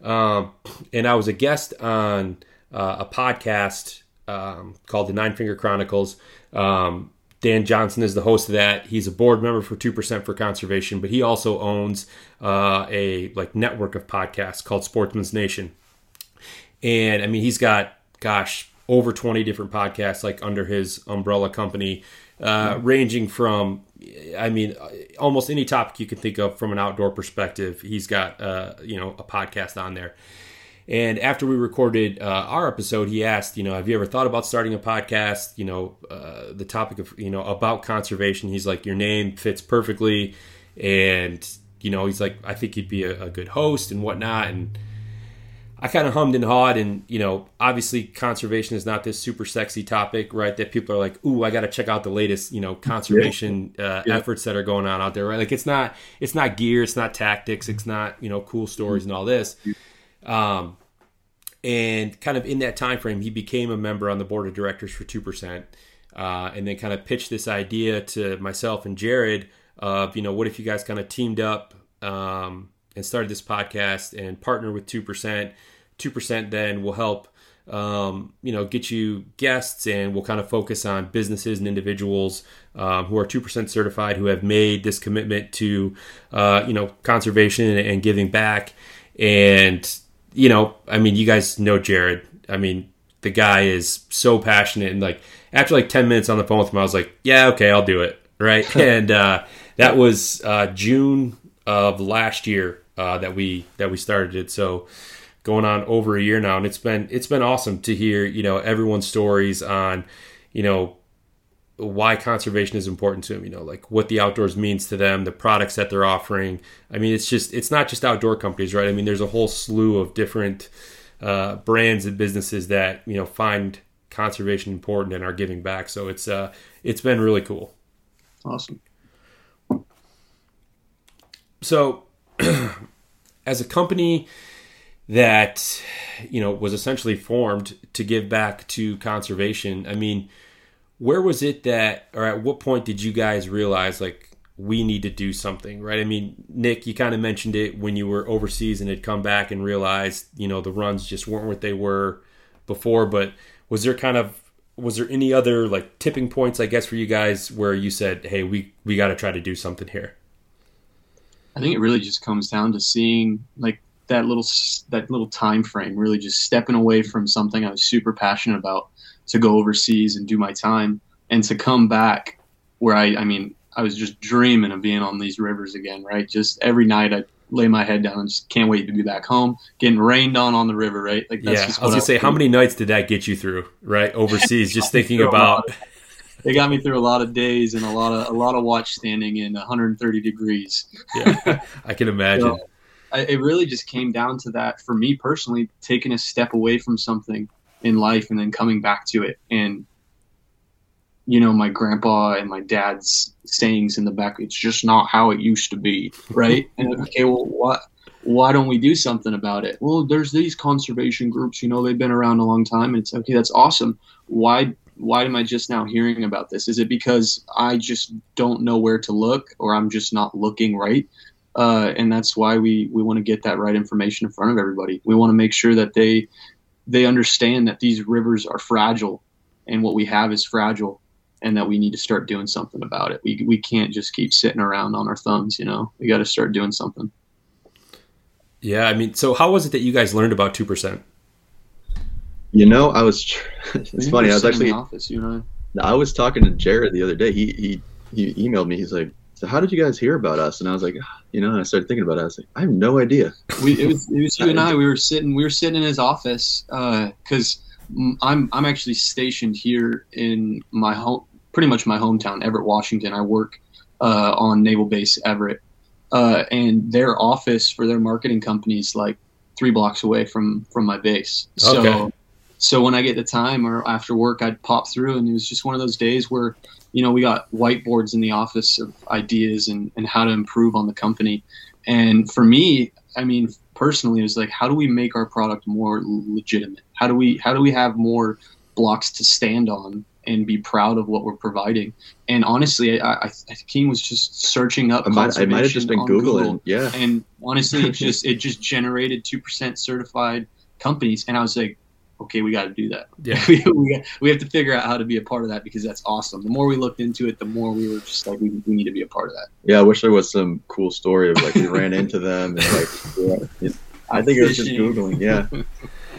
Um, and I was a guest on uh, a podcast um, called the Nine Finger Chronicles. Um, Dan Johnson is the host of that. He's a board member for Two Percent for Conservation, but he also owns uh, a like network of podcasts called Sportsman's Nation. And I mean, he's got gosh over twenty different podcasts like under his umbrella company, uh, ranging from I mean almost any topic you can think of from an outdoor perspective. He's got uh, you know a podcast on there. And after we recorded uh, our episode, he asked, you know, have you ever thought about starting a podcast? You know, uh, the topic of, you know, about conservation. He's like, your name fits perfectly. And, you know, he's like, I think you'd be a, a good host and whatnot. And I kind of hummed and hawed. And, you know, obviously conservation is not this super sexy topic, right? That people are like, ooh, I got to check out the latest, you know, conservation uh, yeah. efforts that are going on out there, right? Like it's not, it's not gear, it's not tactics, it's not, you know, cool stories and all this. Um, and kind of in that time frame, he became a member on the board of directors for two percent, uh, and then kind of pitched this idea to myself and Jared of you know what if you guys kind of teamed up um, and started this podcast and partner with two percent. Two percent then will help um, you know, get you guests, and we'll kind of focus on businesses and individuals um, who are two percent certified, who have made this commitment to, uh, you know, conservation and giving back. And you know, I mean, you guys know Jared. I mean, the guy is so passionate and like after like 10 minutes on the phone with him, I was like, yeah, okay, I'll do it. Right. and, uh, that was, uh, June of last year, uh, that we, that we started it. So going on over a year now. And it's been, it's been awesome to hear, you know, everyone's stories on, you know, why conservation is important to them you know like what the outdoors means to them the products that they're offering. I mean it's just it's not just outdoor companies right? I mean there's a whole slew of different uh, brands and businesses that you know find conservation important and are giving back. So it's uh it's been really cool. Awesome. So as a company that you know was essentially formed to give back to conservation i mean where was it that, or at what point did you guys realize like we need to do something, right? I mean, Nick, you kind of mentioned it when you were overseas and had come back and realized, you know, the runs just weren't what they were before. But was there kind of was there any other like tipping points, I guess, for you guys where you said, "Hey, we we got to try to do something here"? I think it really just comes down to seeing like that little that little time frame, really just stepping away from something I was super passionate about to go overseas and do my time and to come back where I, I mean, I was just dreaming of being on these rivers again, right? Just every night I lay my head down and just can't wait to be back home, getting rained on on the river, right? Like yeah, I was gonna say, how many nights did that get you through, right, overseas? just thinking about. They got me through a lot of days and a lot of a lot of watch standing in 130 degrees. yeah, I can imagine. So, it really just came down to that for me personally, taking a step away from something in life and then coming back to it. And you know my grandpa and my dad's sayings in the back it's just not how it used to be right? And okay well what why don't we do something about it? Well there's these conservation groups you know they've been around a long time and it's okay that's awesome. Why why am i just now hearing about this? Is it because i just don't know where to look or i'm just not looking right uh, and that's why we we want to get that right information in front of everybody we want to make sure that they they understand that these rivers are fragile and what we have is fragile and that we need to start doing something about it. We, we can't just keep sitting around on our thumbs, you know, we got to start doing something. Yeah. I mean, so how was it that you guys learned about 2%? You know, I was, it's funny. I was actually, office, you know, I was talking to Jared the other day. He, he, he emailed me. He's like, so how did you guys hear about us? And I was like, you know, and I started thinking about it. I was like, I have no idea. We, it was, it was you and I. We were sitting, we were sitting in his office because uh, I'm, I'm actually stationed here in my home, pretty much my hometown, Everett, Washington. I work uh, on Naval Base Everett, uh, and their office for their marketing company is like three blocks away from from my base. Okay. so when I get the time or after work, I'd pop through, and it was just one of those days where you know, we got whiteboards in the office of ideas and, and how to improve on the company. And for me, I mean, personally, it was like, how do we make our product more legitimate? How do we how do we have more blocks to stand on and be proud of what we're providing? And honestly, I, I, I King was just searching up. I might, I might have just been googling, Google, yeah. And honestly, it just it just generated two percent certified companies, and I was like, okay, we got to do that. Yeah. we, we, we have to figure out how to be a part of that because that's awesome. The more we looked into it, the more we were just like, we, we need to be a part of that. Yeah, I wish there was some cool story of like we ran into them and like, yeah, I think it was just Googling. Yeah. to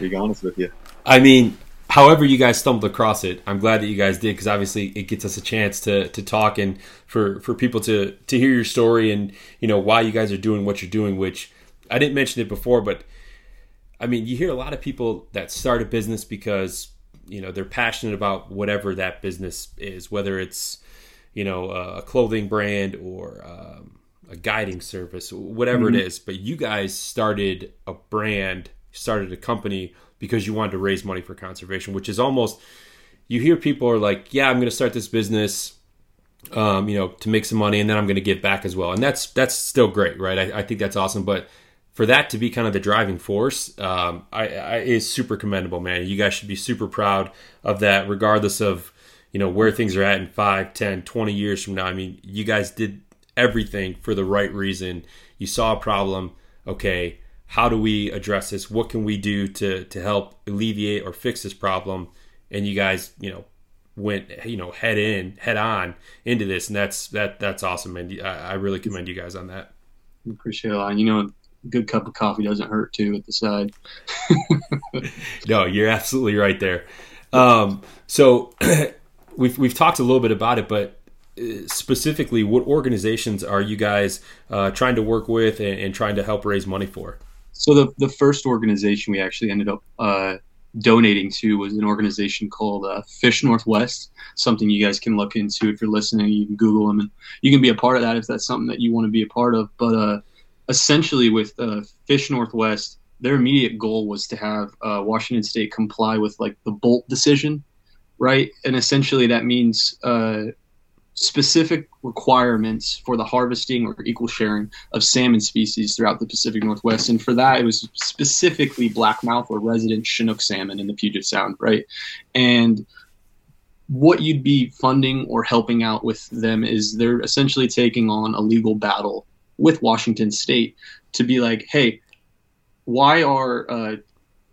be honest with you. I mean, however you guys stumbled across it, I'm glad that you guys did because obviously it gets us a chance to to talk and for for people to to hear your story and you know why you guys are doing what you're doing. Which I didn't mention it before, but I mean, you hear a lot of people that start a business because you know they're passionate about whatever that business is, whether it's you know a clothing brand or um, a guiding service, whatever mm-hmm. it is. But you guys started a brand, started a company because you wanted to raise money for conservation, which is almost you hear people are like, yeah, I'm going to start this business. Um, you know, to make some money, and then I'm going to give back as well, and that's that's still great, right? I, I think that's awesome, but for that to be kind of the driving force um, I, I, is super commendable, man. You guys should be super proud of that, regardless of you know where things are at in 5, 10, 20 years from now. I mean, you guys did everything for the right reason. You saw a problem. Okay, how do we address this? What can we do to to help alleviate or fix this problem? And you guys, you know, went you know head in, head on into this, and that's that that's awesome, and I, I really commend you guys on that. Appreciate it. A lot. You know, good cup of coffee doesn't hurt too at the side. no, you're absolutely right there. Um, so we've we've talked a little bit about it, but uh, specifically, what organizations are you guys uh, trying to work with and, and, trying to help raise money for? So the the first organization we actually ended up uh, donating to was an organization called uh, Fish Northwest. Something you guys can look into if you're listening. You can Google them, and you can be a part of that if that's something that you want to be a part of. But uh, essentially with uh, Fish Northwest, their immediate goal was to have uh, Washington State comply with like the Boldt decision, right? And essentially that means uh, specific requirements for the harvesting or equal sharing of salmon species throughout the Pacific Northwest. And for that, it was specifically blackmouth or resident Chinook salmon in the Puget Sound, right? And what you'd be funding or helping out with them is they're essentially taking on a legal battle with Washington State to be like, hey, why are uh,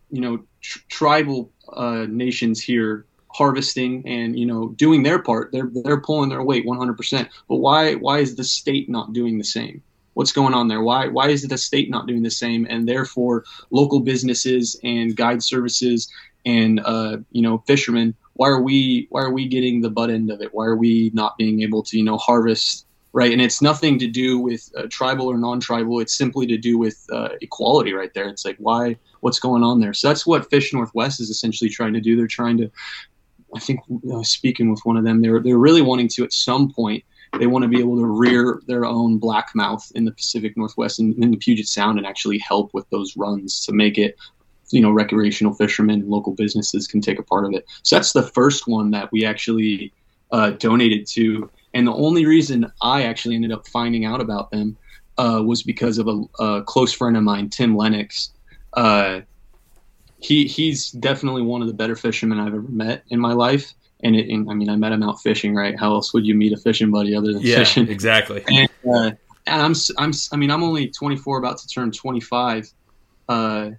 you know tr- tribal uh, nations here harvesting and you know doing their part? They're they're pulling their weight 100%. But why why is the state not doing the same? What's going on there? Why why is the state not doing the same? And therefore, local businesses and guide services and uh, you know fishermen why are we why are we getting the butt end of it why are we not being able to you know harvest right? And it's nothing to do with uh, tribal or non-tribal. It's simply to do with uh, equality, right there. It's like why, what's going on there? So that's what Fish Northwest is essentially trying to do. They're trying to, I think, uh, speaking with one of them, they're they're really wanting to at some point. They want to be able to rear their own blackmouth in the Pacific Northwest and in the Puget Sound and actually help with those runs to make it you know recreational fishermen and local businesses can take a part of it so that's the first one that we actually uh, donated to and the only reason I actually ended up finding out about them uh, was because of a, a, close friend of mine, Tim Lennox. Uh, he he's definitely one of the better fishermen I've ever met in my life. And, it, and, I mean, I met him out fishing, right? How else would you meet a fishing buddy other than yeah, fishing? exactly. And, uh, and I'm I'm I mean, I'm only 24, about to turn 25, uh,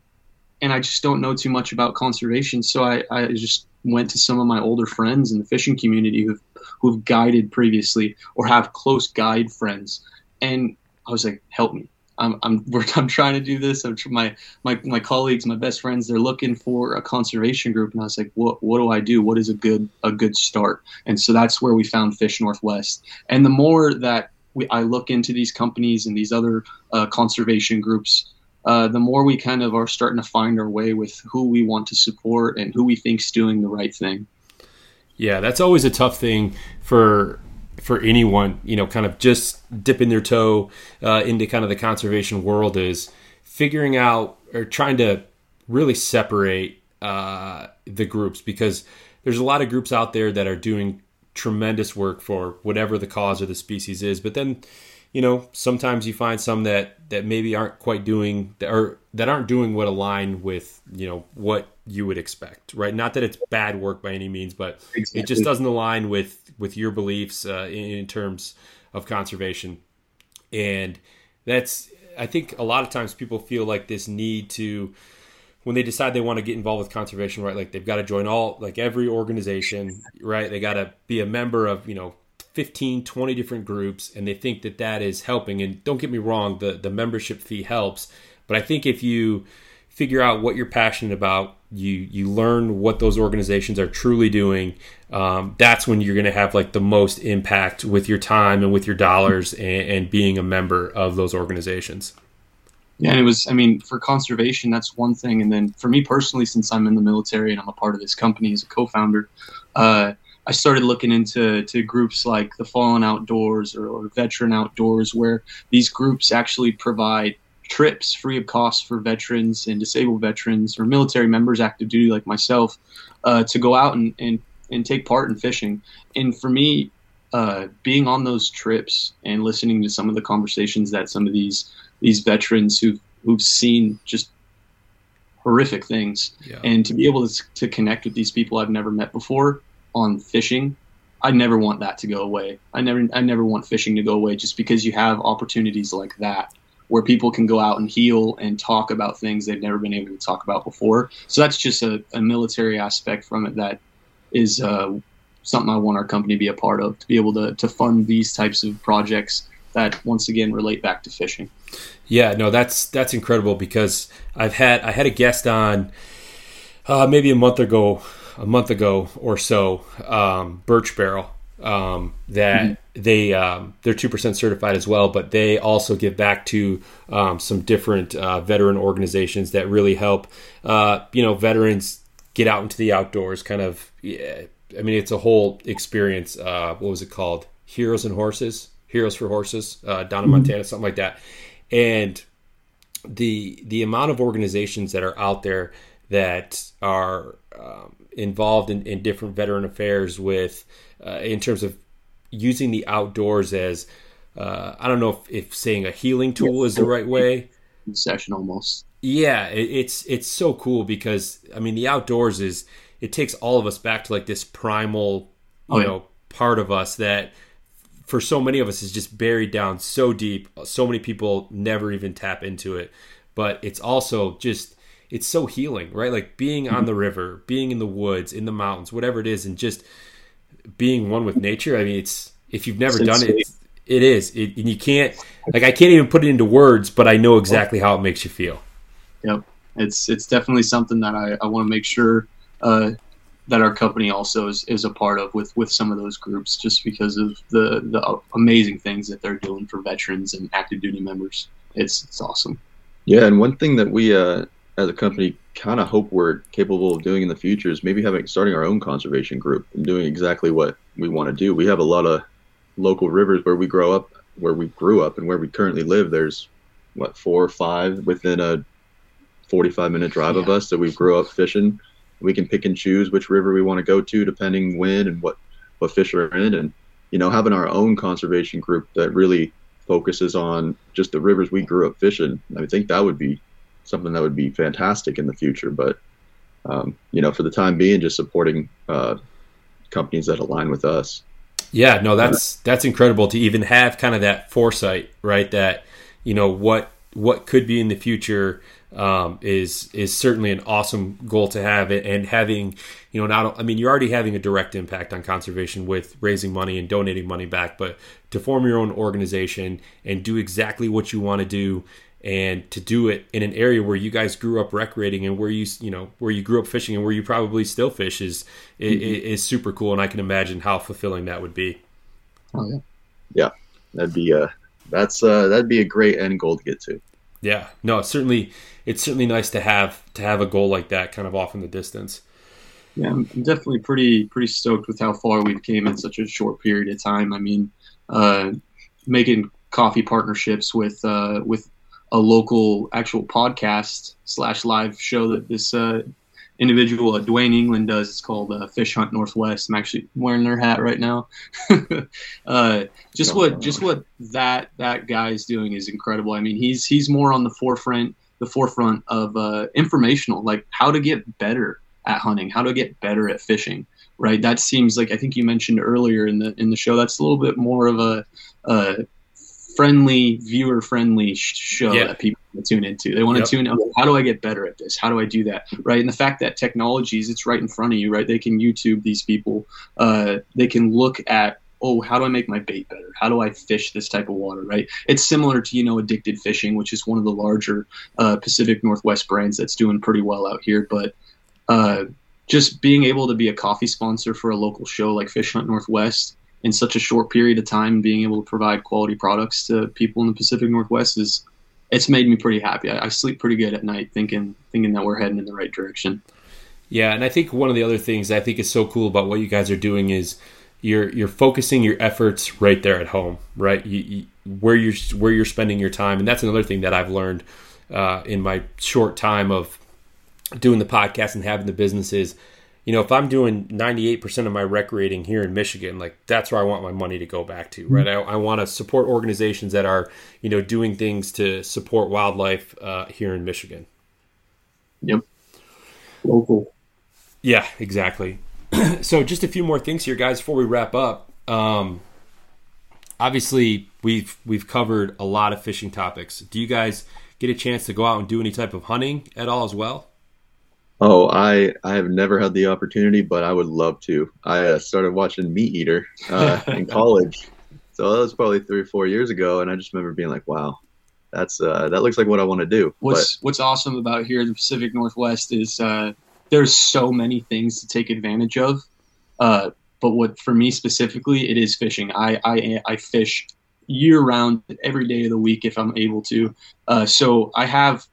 and I just don't know too much about conservation. So I I just went to some of my older friends in the fishing community who've who've guided previously or have close guide friends. And I was like, help me. I'm, I'm, I'm trying to do this. I'm, my, my, my colleagues, my best friends, they're looking for a conservation group. And I was like, what, what do I do? What is a good, a good start? And so that's where we found Fish Northwest. And the more that we, I look into these companies and these other uh, conservation groups, uh, the more we kind of are starting to find our way with who we want to support and who we think's doing the right thing. Yeah, that's always a tough thing for for anyone, you know, kind of just dipping their toe uh, into kind of the conservation world is figuring out or trying to really separate uh, the groups because there's a lot of groups out there that are doing tremendous work for whatever the cause of the species is, but then you know sometimes you find some that that maybe aren't quite doing or that aren't doing what align with you know what you would expect right? Not that it's bad work by any means but exactly. it just doesn't align with with your beliefs uh, in, in terms of conservation. And that's i think a lot of times people feel like this need to when they decide they want to get involved with conservation right like they've got to join all like every organization right? They got to be a member of you know 15 20 different groups and they think that that is helping and don't get me wrong the the membership fee helps but i think if you figure out what you're passionate about you you learn what those organizations are truly doing um, that's when you're going to have like the most impact with your time and with your dollars and, and being a member of those organizations yeah, and it was, I mean, for conservation, that's one thing. And then for me personally, since I'm in the military and I'm a part of this company as a co founder, uh, I started looking into to groups like the Fallen Outdoors or, or, Veteran Outdoors, where these groups actually provide trips free of cost for veterans and disabled veterans or military members active duty like myself uh, to go out and, and, and take part in fishing. And for me, uh, being on those trips and listening to some of the conversations that some of these these veterans who've who've seen just horrific things, yeah. and to be able to, to connect with these people I've never met before on fishing, I never want that to go away. I never I never want fishing to go away just because you have opportunities like that where people can go out and heal and talk about things they've never been able to talk about before. So that's just a, a military aspect from it that is uh, something I want our company to be a part of to be able to to fund these types of projects that once again relate back to fishing. Yeah, no, that's that's incredible because I've had I had a guest on uh, maybe a month ago a month ago or so, um, Birch Barrel, um, that mm-hmm. they um, they're two percent certified as well, but they also give back to um, some different uh, veteran organizations that really help uh, you know veterans get out into the outdoors. Kind of, yeah, I mean, it's a whole experience. Uh, what was it called? Heroes and Horses, Heroes for Horses, uh, down in mm-hmm. Montana, something like that, and the the amount of organizations that are out there that are um, involved in, in different veteran affairs with uh, in terms of using the outdoors as uh, I don't know if, if, saying a healing tool yeah. is the right way. Session almost. Yeah, it, it's it's so cool because I mean the outdoors is it takes all of us back to like this primal you oh, yeah. know part of us that for so many of us is just buried down so deep. So many people never even tap into it, but it's also just it's so healing, right? Like being on mm-hmm. the river, being in the woods, in the mountains, whatever it is, and just being one with nature. I mean, it's if you've never done it, it is, it, and you can't like I can't even put it into words, but I know exactly how it makes you feel. Yep, it's it's definitely something that I, I want to make sure uh, that our company also is, is a part of with with some of those groups, just because of the the amazing things that they're doing for veterans and active duty members. It's it's awesome. Yeah, and one thing that we uh, as a company kind of hope we're capable of doing in the future is maybe having starting our own conservation group and doing exactly what we want to do. We have a lot of local rivers where we grow up, where we grew up, and where we currently live. There's what four or five within a 45 minute drive yeah. of us that we grew up fishing. We can pick and choose which river we want to go to depending when and what what fish are in, and you know having our own conservation group that really focuses on just the rivers we grew up fishing. I think that would be something that would be fantastic in the future. But um, you know, for the time being, just supporting uh, companies that align with us. Yeah, no, that's that's incredible to even have kind of that foresight, right? That you know what what could be in the future um, is is certainly an awesome goal to have and having you know not I mean you're already having a direct impact on conservation with raising money and donating money back but to form your own organization and do exactly what you want to do and to do it in an area where you guys grew up recreating and where you you know where you grew up fishing and where you probably still fish is mm-hmm. is, super cool and I can imagine how fulfilling that would be. Oh yeah, yeah, that'd be uh that's uh that'd be a great end goal to get to. Yeah, no, it's certainly it's certainly nice to have to have a goal like that kind of off in the distance. Yeah, I'm definitely pretty pretty stoked with how far we've came in such a short period of time. I mean, uh, making coffee partnerships with uh, with a local actual podcast slash live show that this uh, individual uh, Dwayne England does. It's called uh, Fish Hunt Northwest. I'm actually wearing their hat right now. uh, just what just what that that guy is doing is incredible. I mean, he's he's more on the forefront the forefront of uh, informational, like how to get better at hunting, how to get better at fishing. Right. That seems like I think you mentioned earlier in the in the show. That's a little bit more of a, a friendly, viewer friendly show yeah. that people tune into. They want to yep. tune in. How do I get better at this? How do I do that? Right. And the fact that technologies, it's right in front of you, right? They can YouTube these people. Uh, they can look at, oh, how do I make my bait better? How do I fish this type of water? Right. It's similar to, you know, addicted fishing, which is one of the larger uh, Pacific Northwest brands that's doing pretty well out here. But, uh, just being able to be a coffee sponsor for a local show like Fish Hunt Northwest in such a short period of time, being able to provide quality products to people in the Pacific Northwest is it's made me pretty happy. I, I sleep pretty good at night, thinking thinking that we're heading in the right direction. Yeah, and I think one of the other things I think is so cool about what you guys are doing is you're you're focusing your efforts right there at home, right? You, you, where you're where you're spending your time, and that's another thing that I've learned uh, in my short time of doing the podcast and having the businesses you know, if I'm doing 98% of my recreating here in Michigan, like that's where I want my money to go back to, right? Mm-hmm. I, I want to support organizations that are, you know, doing things to support wildlife uh, here in Michigan. Yep. Local. Yeah, exactly. so just a few more things here, guys, before we wrap up. Um, obviously, we've we've covered a lot of fishing topics. Do you guys get a chance to go out and do any type of hunting at all as well? Oh, I I have never had the opportunity, but I would love to. I uh, started watching Meat Eater uh, in college, so that was probably three or four years ago, and I just remember being like, "Wow, that's uh, that looks like what I want to do." What's but, What's awesome about here in the Pacific Northwest is uh, there's so many things to take advantage of. Uh, but what for me specifically, it is fishing. I I, I fish year round, every day of the week if I'm able to. Uh, so I have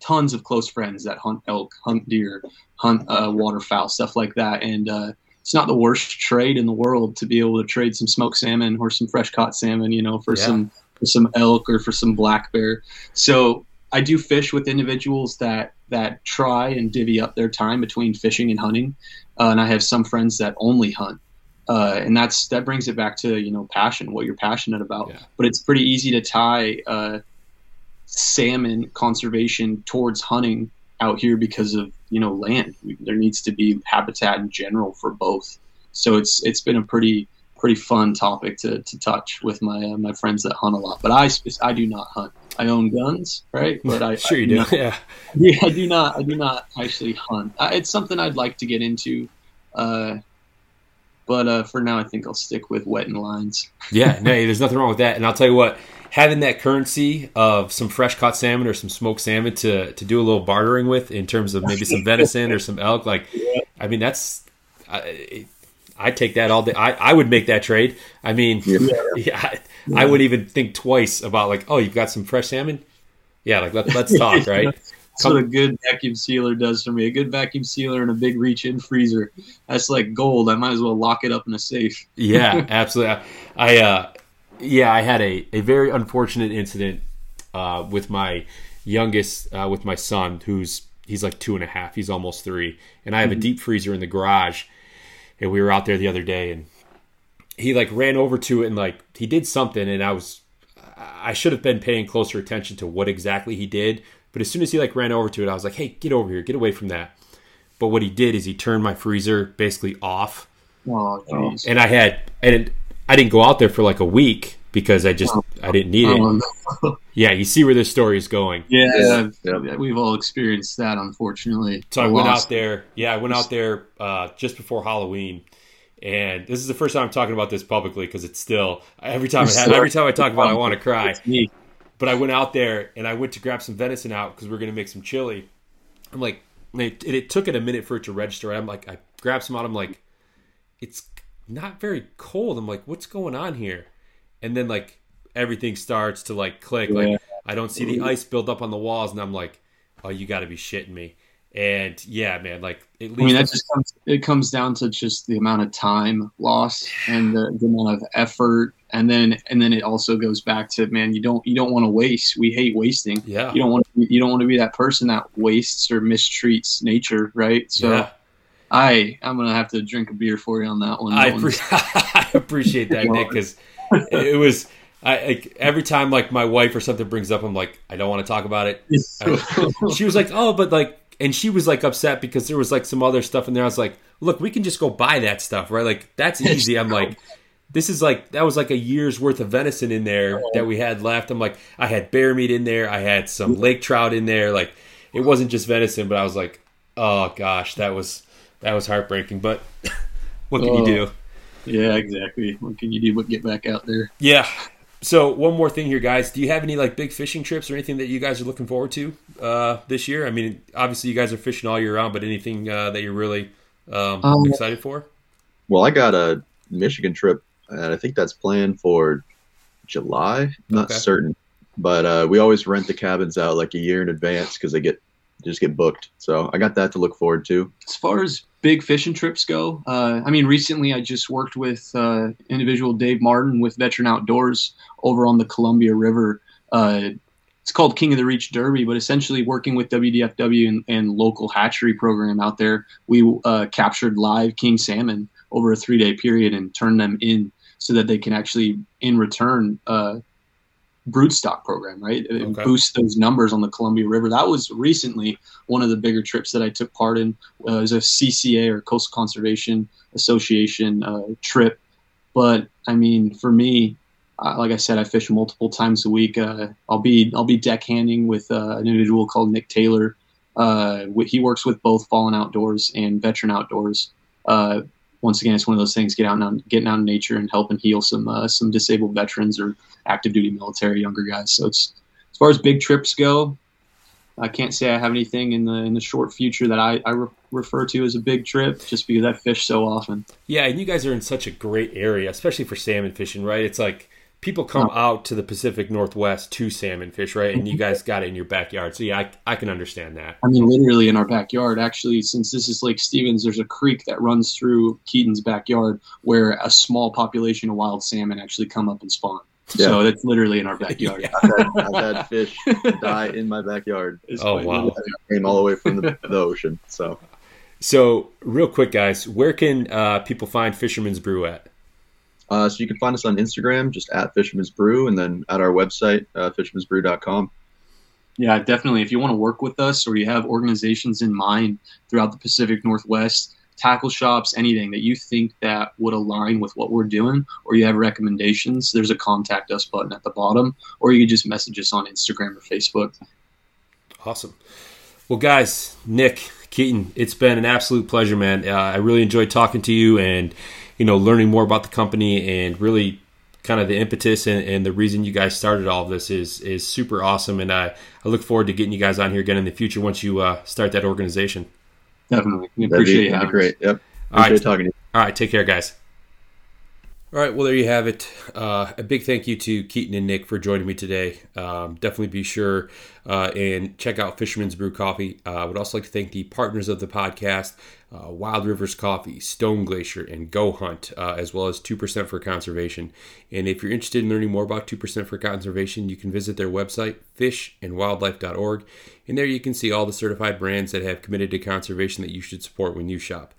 tons of close friends that hunt elk, hunt deer, hunt uh, waterfowl, stuff like that. And uh, it's not the worst trade in the world to be able to trade some smoked salmon or some fresh caught salmon, you know, for yeah. some for some elk or for some black bear. So I do fish with individuals that that try and divvy up their time between fishing and hunting, uh, and I have some friends that only hunt. Uh, and that's that brings it back to you know passion, what you're passionate about. Yeah. But it's pretty easy to tie uh, salmon conservation towards hunting out here because of you know land. There needs to be habitat in general for both. So it's it's been a pretty pretty fun topic to, to touch with my uh, my friends that hunt a lot. But I I do not hunt. I own guns, right? But I sure you do. Not, yeah. Yeah, I do not. I do not actually hunt. I, it's something I'd like to get into. Uh, but uh, for now, I think I'll stick with wetting lines. yeah, no, there's nothing wrong with that. And I'll tell you what, having that currency of some fresh caught salmon or some smoked salmon to to do a little bartering with in terms of maybe some venison or some elk, like, I mean, that's I, I take that all day. I, I would make that trade. I mean, yeah, yeah I, I wouldn't even think twice about like, oh, you've got some fresh salmon. Yeah, like let, let's talk, right? That's what a good vacuum sealer does for me. A good vacuum sealer and a big reach-in freezer. That's like gold. I might as well lock it up in a safe. yeah, absolutely. I, I uh, yeah, I had a, a very unfortunate incident uh, with my youngest, uh, with my son, who's he's like two and a half. He's almost three, and I have mm-hmm. a deep freezer in the garage. And we were out there the other day, and he like ran over to it and like he did something, and I was I should have been paying closer attention to what exactly he did but as soon as he like ran over to it, I was like, "Hey, get over here, get away from that." But what he did is he turned my freezer basically off. Oh. And I had and I didn't go out there for like a week because I just oh. I didn't need it. Oh, no. Yeah, you see where this story is going. Yeah, yeah, we've all experienced that, unfortunately. So I went out there. Yeah, I went out there uh, just before Halloween, and this is the first time I'm talking about this publicly because it's still every time I have, every time I talk about it, I want to cry. But I went out there and I went to grab some venison out because we are going to make some chili. I'm like, it, it, took it a minute for it to register. I'm like, I grabbed some out. I'm like, it's not very cold. I'm like, what's going on here? And then like everything starts to like click. Yeah. Like I don't see the ice build up on the walls, and I'm like, oh, you got to be shitting me. And yeah, man, like at least I mean that just comes it comes down to just the amount of time lost and the, the amount of effort and then and then it also goes back to man you don't you don't want to waste we hate wasting yeah you don't want you don't want to be that person that wastes or mistreats nature right so yeah. I i'm gonna have to drink a beer for you on that one i, pre- I appreciate that nick because it was I like every time like my wife or something brings up, I'm like, I don't want to talk about it. she was like, oh, but like, and she was like upset because there was like some other stuff in there. I was like, look, we can just go buy that stuff, right? Like that's easy. I'm like, this is like that was like a year's worth of venison in there that we had left. I'm like, I had bear meat in there, I had some lake trout in there. Like, it wasn't just venison, but I was like, oh gosh, that was that was heartbreaking. But what can oh, you do? Yeah, exactly. What can you do but get back out there? Yeah. So one more thing here, guys. Do you have any like big fishing trips or anything that you guys are looking forward to uh, this year? I mean, obviously you guys are fishing all year round, but anything uh, that you're really um, um, excited for? Well, I got a Michigan trip and I think that's planned for July. not okay. certain, but uh, we always rent the cabins out like a year in advance because they get just get booked. So I got that to look forward to. As far as big fishing trips go, uh, I mean, recently I just worked with uh, individual Dave Martin with Veteran Outdoors over on the Columbia River. Uh, it's called King of the Reach Derby, but essentially working with WDFW and, and local hatchery program out there, we uh, captured live king salmon over a three day period and turned them in so that they can actually, in return, uh, broodstock program, right? Okay. Boost those numbers on the Columbia River. That was recently one of the bigger trips that I took part in. Uh, it was a CCA or Coastal Conservation Association uh, trip. But I mean, for me, uh, like I said, I fish multiple times a week. Uh, I'll be I'll be deckhanding with uh, an individual called Nick Taylor. Uh, he works with both Fallen Outdoors and Veteran Outdoors once again, it's one of those things: get out and getting out in nature and helping heal some uh, some disabled veterans or active duty military younger guys. So it's as far as big trips go, I can't say I have anything in the in the short future that I, I re- refer to as a big trip, just because I fish so often. Yeah, and you guys are in such a great area, especially for salmon fishing, right? It's like people come out to the Pacific Northwest to salmon fish, right? And you mm-hmm. guys got it in your backyard. So yeah, I, I can understand that. I mean, literally in our backyard. Actually, since this is Lake Stevens, there's a creek that runs through Keaton's backyard where a small population of wild salmon actually come up and spawn. Yeah. So it's literally in our backyard. yeah. I've, had, I've, had, fish die in my backyard. It's oh wow! Came all the way from the, the ocean. So, so real quick, guys, where can uh, people find Fisherman's Brew at? Uh, so you can find us on Instagram, just at Fisherman's Brew, and then at our website, uh, fishermansbrew.com. Yeah, definitely. If you want to work with us or you have organizations in mind throughout the Pacific Northwest, tackle shops, anything that you think that would align with what we're doing, or you have recommendations, there's a contact us button at the bottom, or you can just message us on Instagram or Facebook. Awesome. Well, guys, Nick, Keaton, it's been an absolute pleasure, man. Uh, I really enjoyed talking to you and you know, learning more about the company and really kind of the impetus and, and, the reason you guys started all of this is is super awesome. And I, I look forward to getting you guys on here again in the future once you uh, start that organization. Definitely. We appreciate it. Great. Yep. All right. talking to you. All right. Take care, guys. All right, well, there you have it. Uh, a big thank you to Keaton and Nick for joining me today. Um, definitely be sure uh, and check out Fisherman's Brew Coffee. Uh, I would also like to thank the partners of the podcast uh, Wild Rivers Coffee, Stone Glacier, and Go Hunt, uh, as well as 2% for Conservation. And if you're interested in learning more about 2% for Conservation, you can visit their website, fishandwildlife.org. And there you can see all the certified brands that have committed to conservation that you should support when you shop.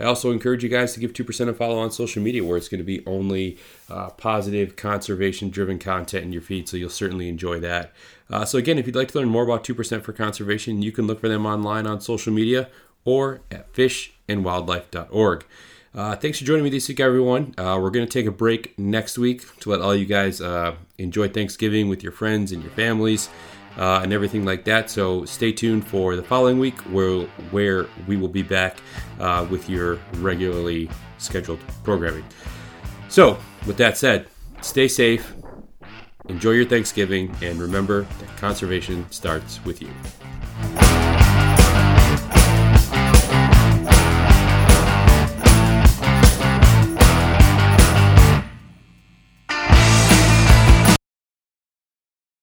I also encourage you guys to give 2% a follow on social media where it's going to be only uh, positive, conservation driven content in your feed. So you'll certainly enjoy that. Uh, so, again, if you'd like to learn more about 2% for conservation, you can look for them online on social media or at fishandwildlife.org. Uh, thanks for joining me this week, everyone. Uh, we're going to take a break next week to let all you guys uh, enjoy Thanksgiving with your friends and your families uh, and everything like that. So stay tuned for the following week where, where we will be back uh, with your regularly scheduled programming. So, with that said, stay safe, enjoy your Thanksgiving, and remember that conservation starts with you.